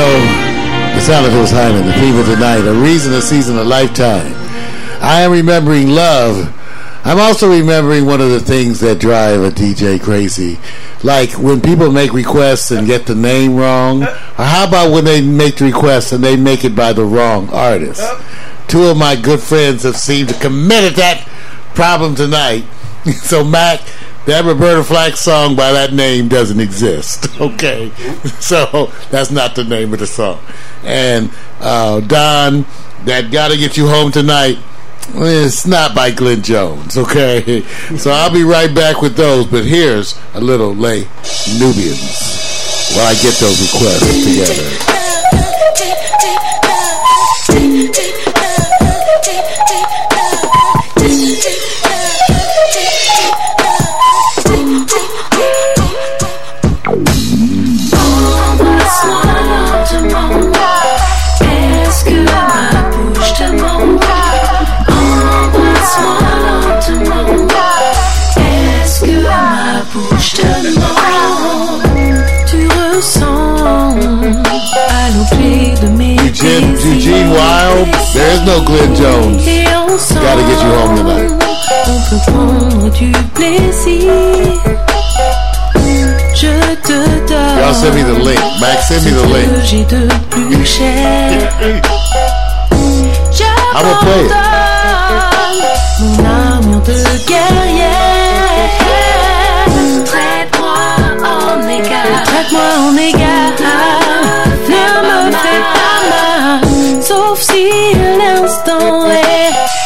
know, the sound of his Hyman, the people tonight, a reason, a season, a lifetime. I am remembering love. I'm also remembering one of the things that drive a DJ crazy. Like when people make requests and get the name wrong, or how about when they make the request and they make it by the wrong artist? Two of my good friends have seemed to committed that problem tonight. *laughs* so, Mac, that Roberta Flack song by that name doesn't exist. *laughs* Okay. So that's not the name of the song. And uh, Don, that gotta get you home tonight. It's not by Glenn Jones, okay? So I'll be right back with those, but here's a little Les Nubians while I get those requests together. *laughs* There's no Glenn Jones. Gotta get you home tonight. Y'all send me the link. Max, send me the link. j'ai de plus cher. I will play it. Traite-moi en égal. Traite-moi en égal. Ne me fais pas. Sauf si l'instant est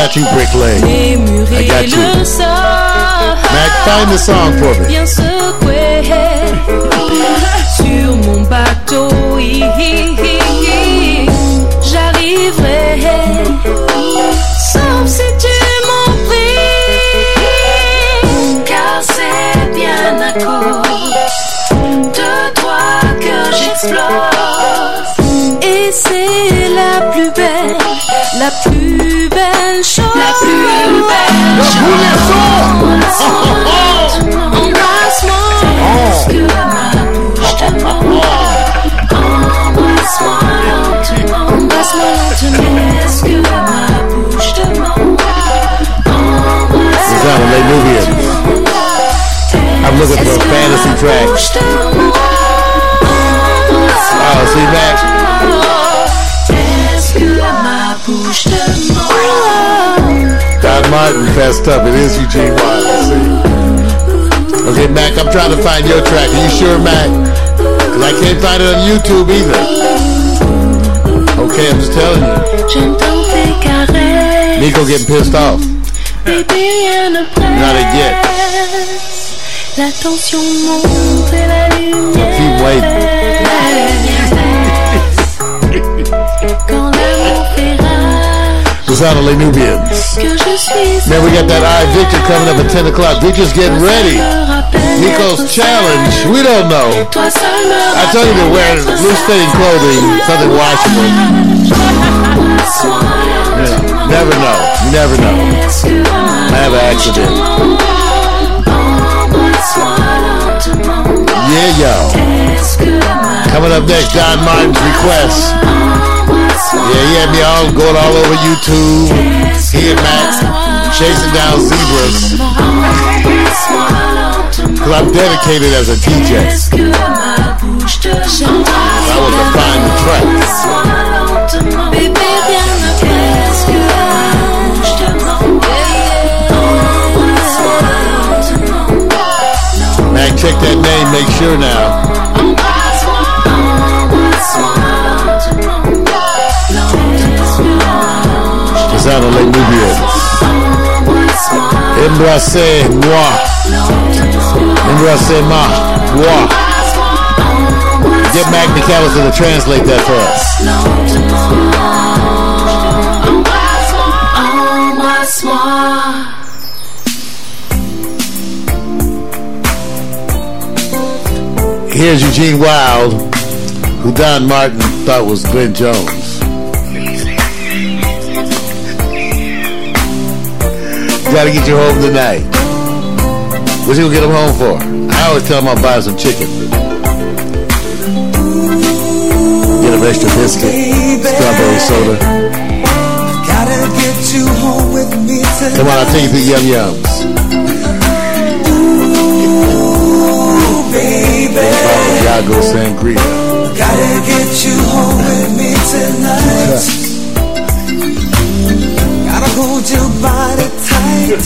got you, Brick Lane. I got you. Mac, find the song for me. Sur mon bateau. J'arriverai, sauf si tu m'en pries, car c'est bien à cause de toi que j'explose. Et c'est la plus belle, looking for a fantasy track. Oh, see, Mac? Martin fessed up. It is Eugene Wilde. See? Okay, Mac, I'm trying to find your track. Are you sure, Mac? Because I can't find it on YouTube either. Okay, I'm just telling you. Nico getting pissed off. Baby, rien ne Not presse. La tension monte la lumière. Keep waiting. Rage. It's out of Nubians. Que je suis. Man, we got that I Victor coming up at 10 o'clock. Victor's getting ready. Nico's challenge. We don't know. Toi seul me I told you to wear loose fitting clothing, something washable. Yeah, never know. You never know. I have an accident. Yeah, yo. Coming up next, Don Martin's request. Yeah, he had me all going all over YouTube. He and Max chasing down zebras. Cause I'm dedicated as a DJ. I was to find the track. Bébé, rien ne presse que ma bouche te ment. Mac, check that name, make sure now. Les Nubians. Embrassez-moi. Embrassez-moi. Wow. Get Mac McAllister to translate that for us. Here's Eugene Wilde, who Don Martin thought was Glenn Jones. Gotta get you home tonight. What you gonna get him home for? I always tell him I'll buy some chicken. Get him extra biscuit, strawberry soda. Gotta get you home with me tonight. Come on, I'll take you through Yum Yums. baby. Yago Sangria. Gotta get you home with me tonight. Gotta hold tight. *laughs* Make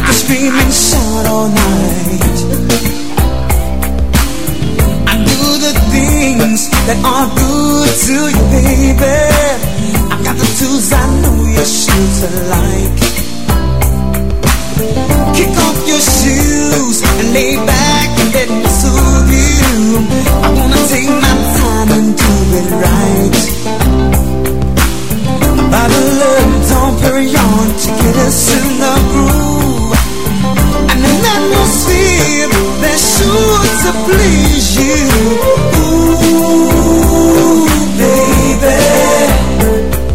you scream and shout all night. I do the things that are good to you, baby. I got the tools I know you're sure to like. Kick off your shoes and lay back and let me soothe you. I wanna take my time and do it right. By the to get us in the groove. To please you. Ooh, baby.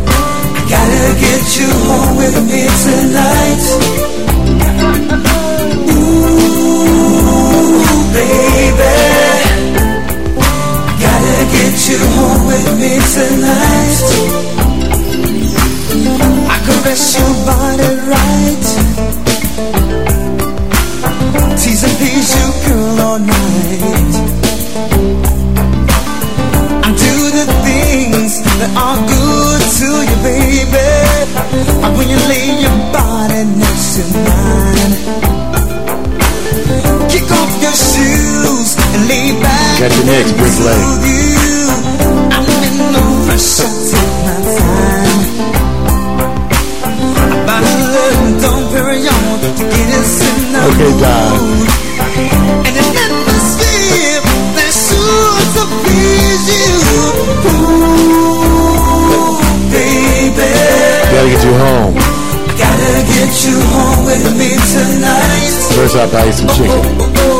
I gotta get you home with me tonight. Ooh, baby. Gotta get you home with me tonight. I caress your body right. Tease and please you, girl, all night. I do the things that are good to you, baby. And when you lay your body next to mine. Kick off your shoes and lay back. Got your next. With you, I'm in no rush. Okay, Don. and an atmosphere to you. Ooh, baby. Gotta get you home. Gotta get you home with me tonight. First, I'll buy you some chicken. Oh, oh, oh,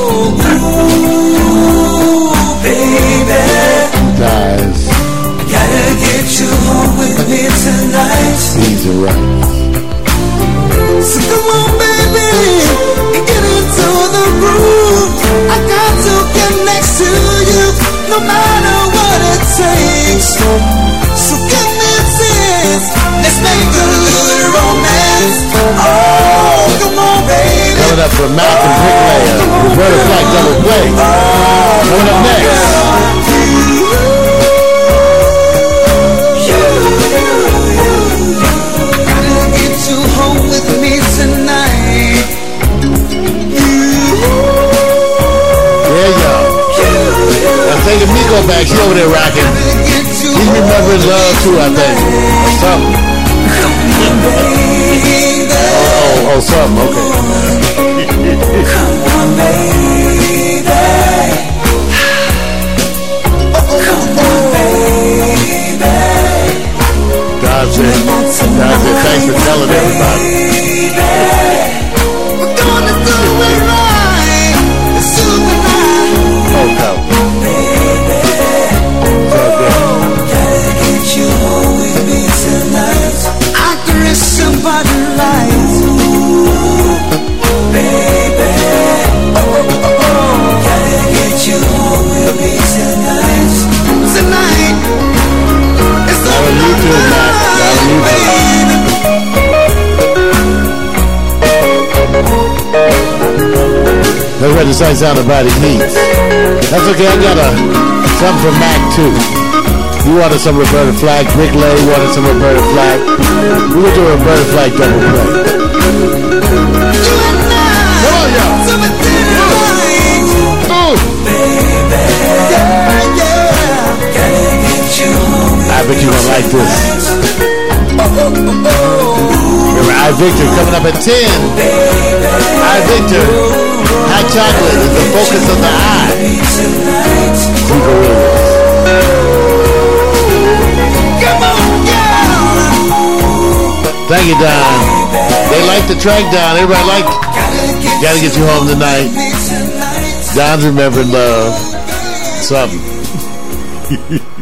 Sight sound about it needs. That's okay. I got a something from Mac too. You wanted some Roberta Flack. Rick Lay wanted some Roberta Flack. We will do a Roberta double play. I bet you gonna like this. Remember, I Victor coming up at 10. I Victor chocolate is the focus of the eye. Thank you, Don. They like the track, Don. Everybody like. Gotta get you home tonight. Don's remembering love. Something. *laughs*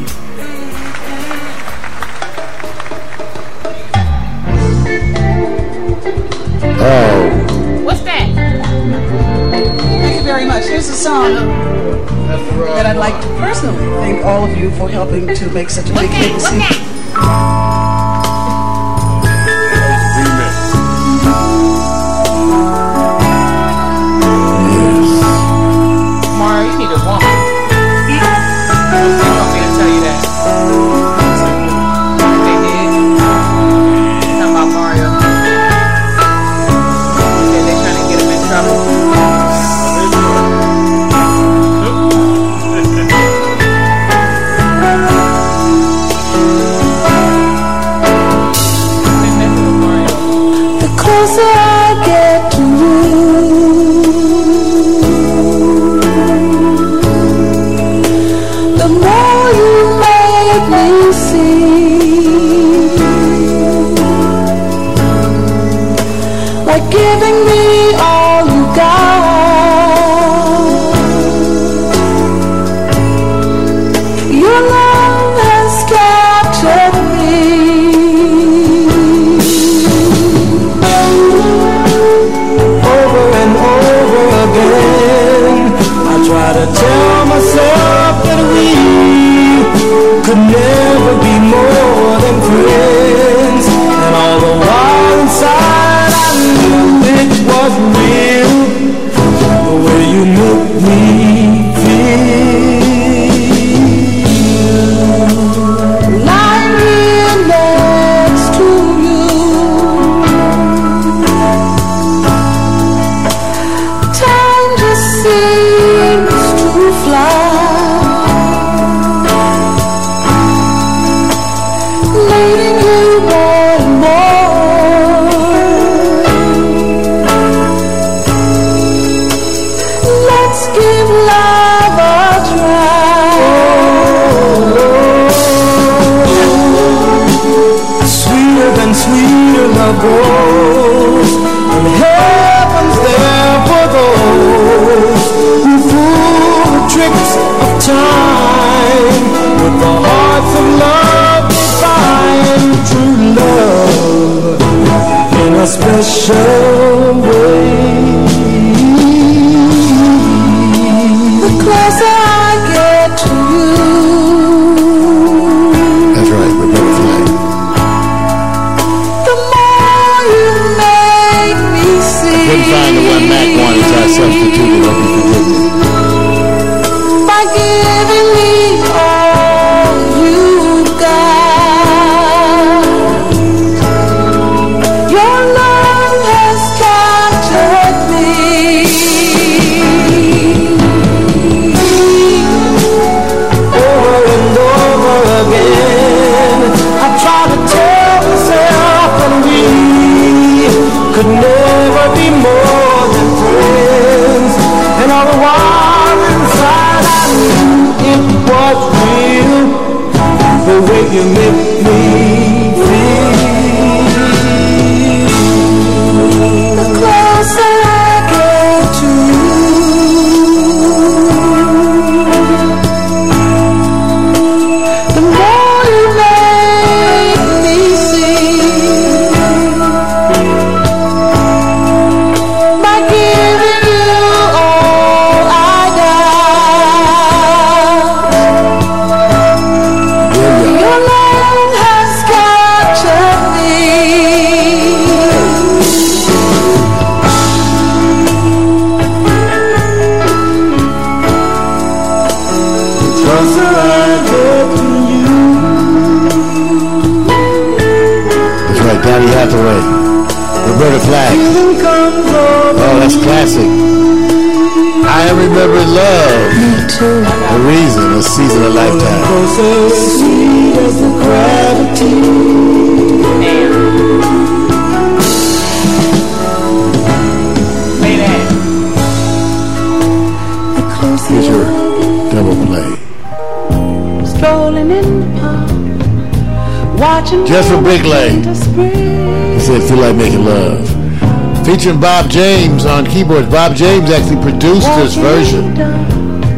Featuring Bob James on keyboards. Bob James actually produced this version.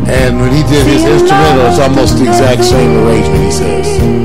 And when he did his instrumental, it's almost the exact same arrangement, he says.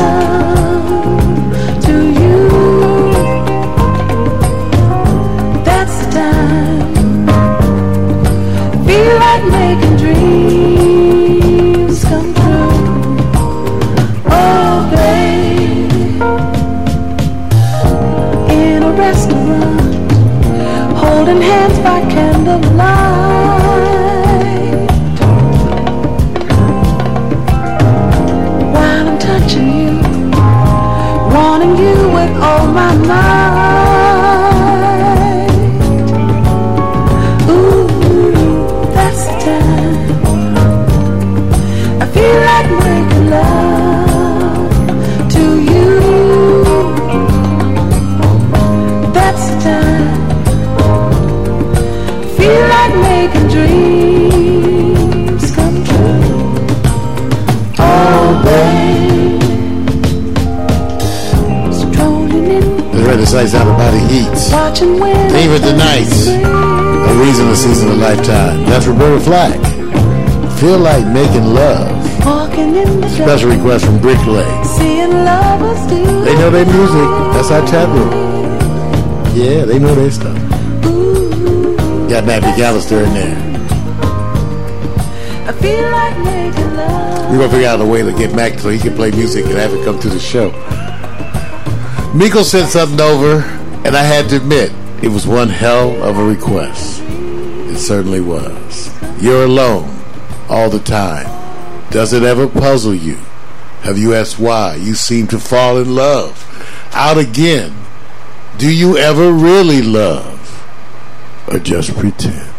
Out about the heat. watching when the night. A reason to season a lifetime. That's Roberta Flack. Feel like making love. walking in the Special request from Bricklay. seeing lovers do. They know their music. That's our chat room. Yeah, they know their stuff. Got Matt McAllister in there. I feel like making love. We're gonna figure out a way to get Mac so he can play music and have it come to the show. Miko sent something over, and I had to admit, it was one hell of a request. It certainly was. You're alone all the time. Does it ever puzzle you? Have you asked why you seem to fall in love? Out again. Do you ever really love? Or just pretend?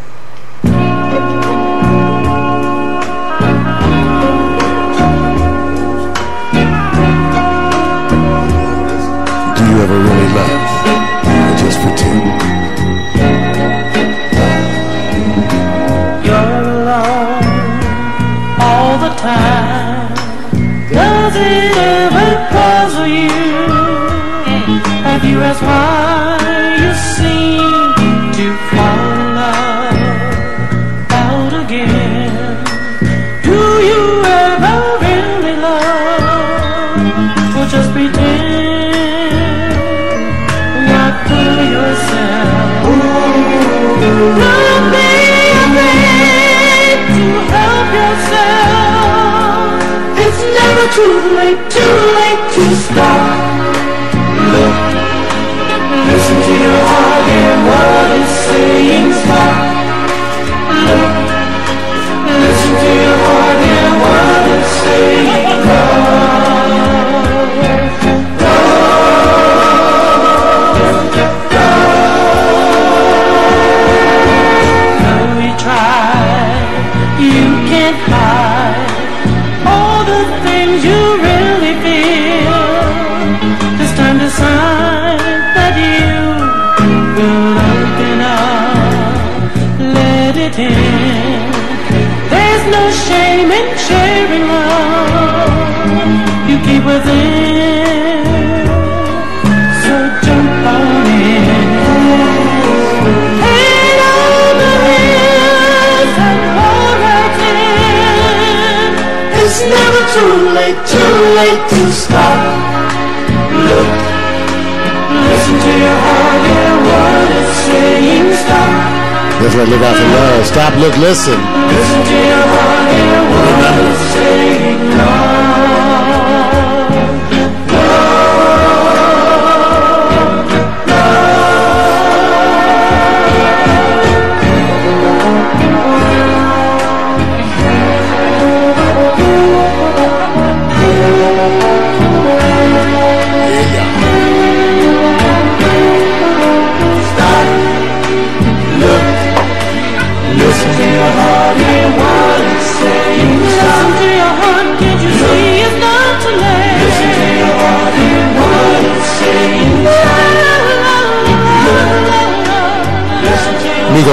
Look, listen.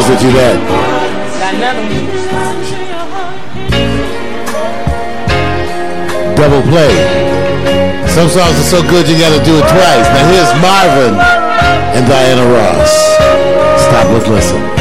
Did you that. Double play. Some songs are so good you gotta do it twice. Now here's Marvin and Diana Ross. Stop, look, listen.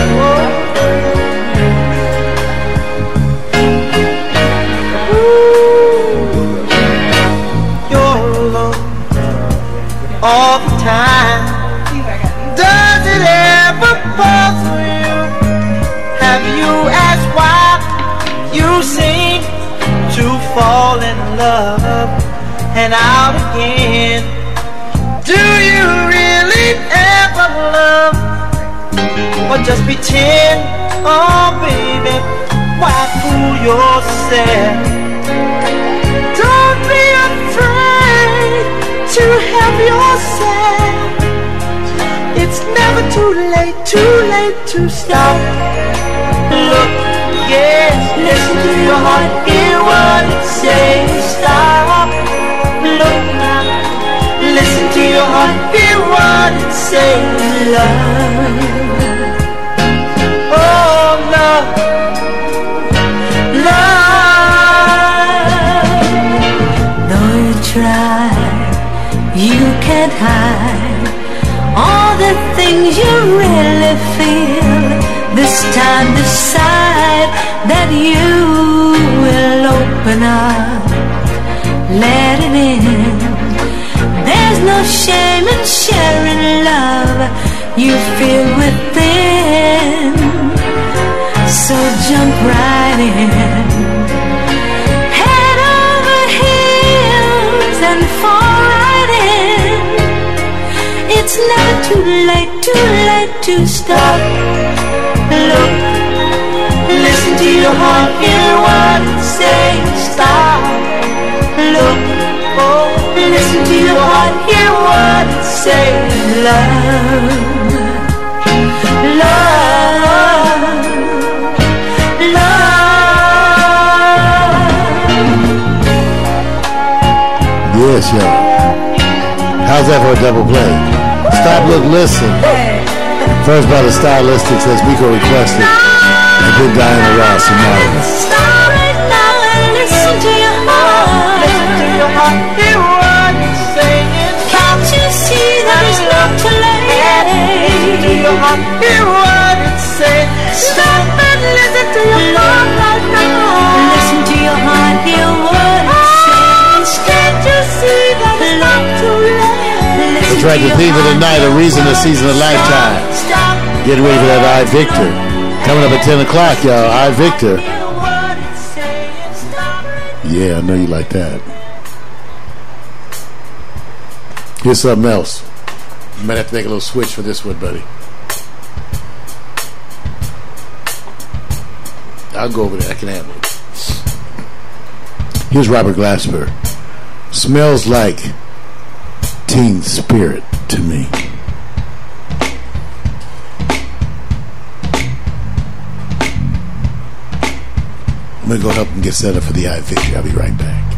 Pretend? Oh, baby, why fool yourself? Don't be afraid to have yourself. It's never too late, too late to stop. Look, yes, listen to your heart, hear what it says. Stop. Look now, listen to your heart, hear what it says. Love. You try, you can't hide all the things you really feel. This time decide that you will open up, let it in. There's no shame in sharing love you feel within. So jump right in. Head over heels and fall right in. It's never too late, too late to stop. Look, listen to your heart, hear what it says. Stop. Look, oh, listen to your heart, hear what it says. Love, love, Yes, yo. How's that for a double play? Stop, look, listen. First by the Stylistics as Miko requested. And then Diana Ross and Marvin. Stop it now and listen to your heart. Listen to your heart, hear what it's saying. Can't you see that it's not too late? Listen to your heart, hear what it's saying. Stop and listen to your heart right now. Listen to your heart, hear That's right, the theme of the night, a reason, a season, a lifetime. Get ready for that I Victor. Coming up at 10 o'clock, y'all. I Victor. Yeah, I know you like that. Here's something else. You might have to make a little switch for this one, buddy. I'll go over there. I can handle it. Here's Robert Glasper. Smells like spirit to me. I'm gonna go help him get set up for the eye victory. I'll be right back.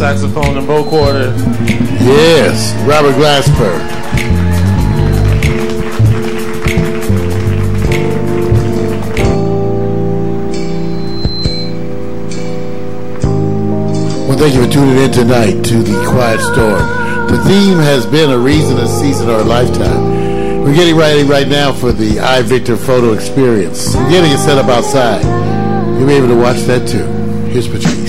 saxophone and vocoder. Yes, Robert Glasper. Well, thank you for tuning in tonight to The Quiet Storm. The theme has been a reason, a season, or a lifetime. We're getting ready right now for the iVictor photo experience. We're getting it set up outside. You'll be able to watch that too. Here's Patrice.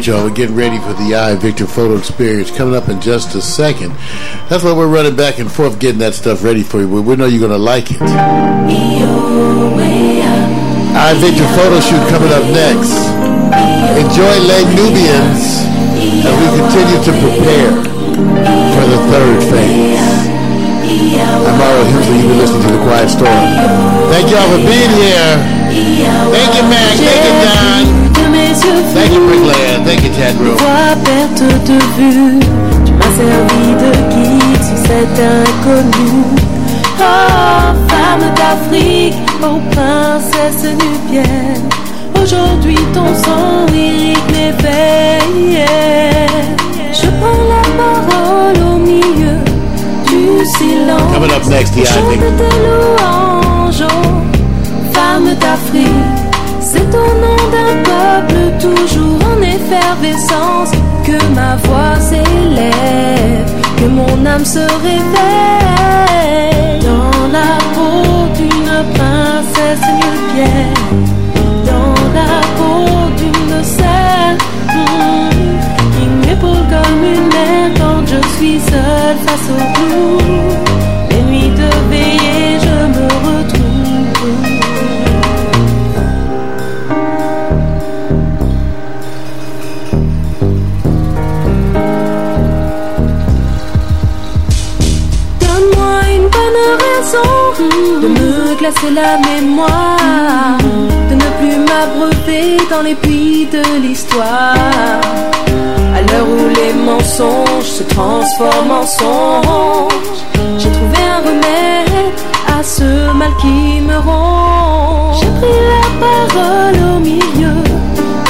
Right, y'all, we're getting ready for the I Victor photo experience coming up in just a second. That's why we're running back and forth getting that stuff ready for you. We, know you're going to like it. I Victor photo shoot coming up next. Enjoy Les Nubians as we continue to prepare for the third phase. I'm Mario Hughley. You've been listening to The Quiet Storm. Thank y'all for being here. Thank you, Mac. Thank you, Don. Thank you, Bricklayer. Thank you, Chad. Toi, perte de vue, tu m'as servi de guide sur cet inconnu. Oh, femme d'Afrique, oh, princesse nubienne, aujourd'hui ton sang lyrique m'éveille. Je prends la parole au milieu du silence. Coming up next, the Chante tes louanges, oh, femme d'Afrique. C'est au nom d'un peuple toujours en effervescence que ma voix s'élève, que mon âme se réveille dans la peau d'une princesse nubienne, dans la peau d'une sœur hmm, qui m'épaule comme une mère quand je suis seule face au jour. Glacer la mémoire, de ne plus m'abreuver dans les puits de l'histoire. À l'heure où les mensonges se transforment en songes, j'ai trouvé un remède à ce mal qui me ronge. J'ai pris la parole au milieu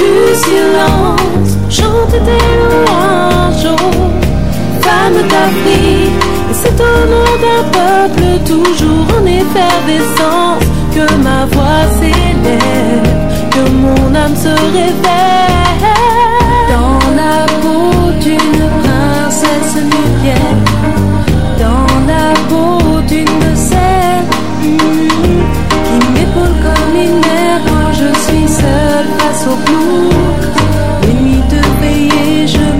du silence, chante tes louanges, c'est au nom d'un peuple toujours en effervescence que ma voix s'élève, que mon âme se réveille dans la peau d'une princesse nubienne, dans la peau d'une scène hmm, qui m'épaule comme une mère quand je suis seule face au flou. Les nuits de veillée, je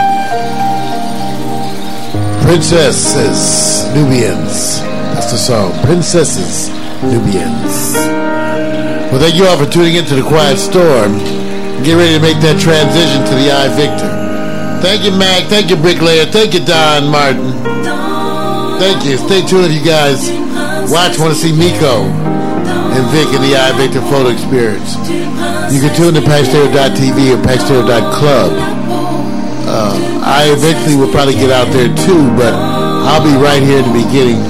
Princesses, Nubians. That's the song. Princesses, Nubians. Well, thank you all for tuning in to the Quiet Storm. Get ready to make that transition to the I Victor. Thank you, Mac. Thank you, Bricklayer. Thank you, Don Martin. Thank you. Stay tuned if you guys watch, want to see Miko and Vic in the I Victor photo experience. You can tune to Paxtereo.tv or Paxtereo.club. Uh, I eventually will probably get out there too, but I'll be right here in the beginning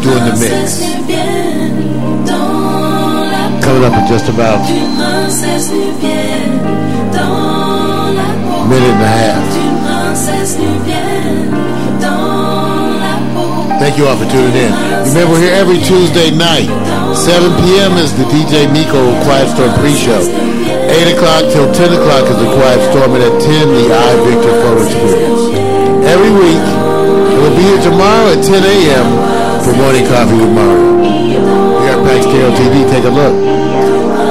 doing the mix. Coming up in just about a Princesse nubienne, dans la peau minute and a half. d'une princesse nubienne, dans la peau Thank you all for tuning in. Remember, we're here every Tuesday night. 7 p.m. is the DJ Miko Quiet Storm pre-show. 8 o'clock till 10 o'clock is the Quiet Storm, and at 10, the I Victor Photo Experience. Every week, we'll be here tomorrow at 10 a.m. for Morning Coffee with Mario. Here at Pax Stereo TV, take a look.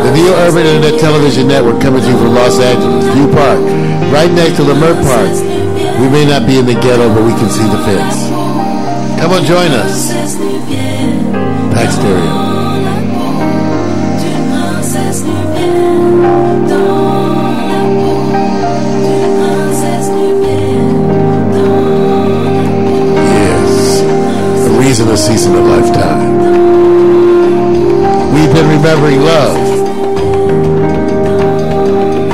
The Neo Urban Internet Television Network coming to you from Los Angeles, View Park, right next to Leimert Park. We may not be in the ghetto, but we can see the fence. Come on, join us. Pax Stereo. Reason, a season, of lifetime. We've been remembering love.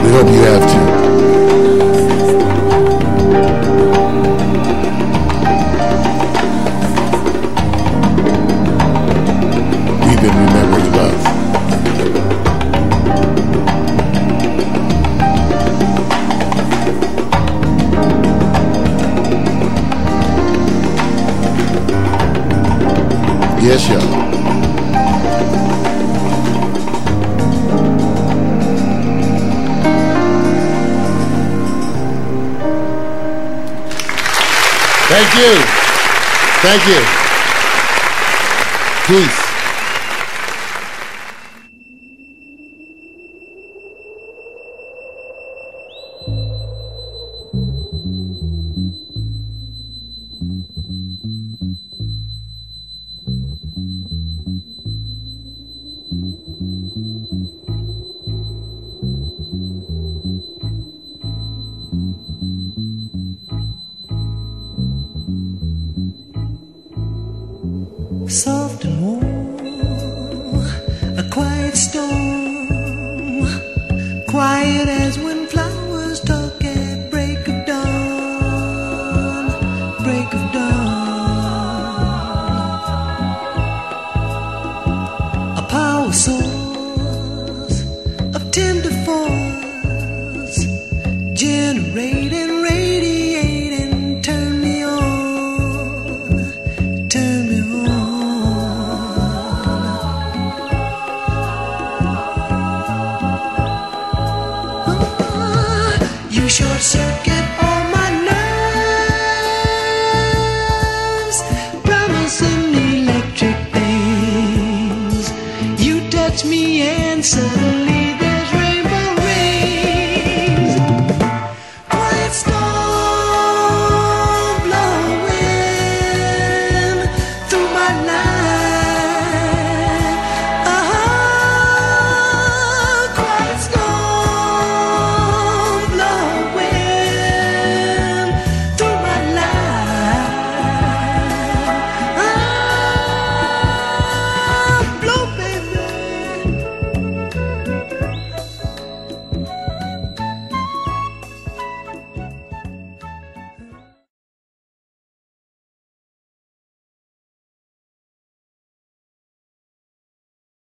We hope you have too. Thank you. Peace.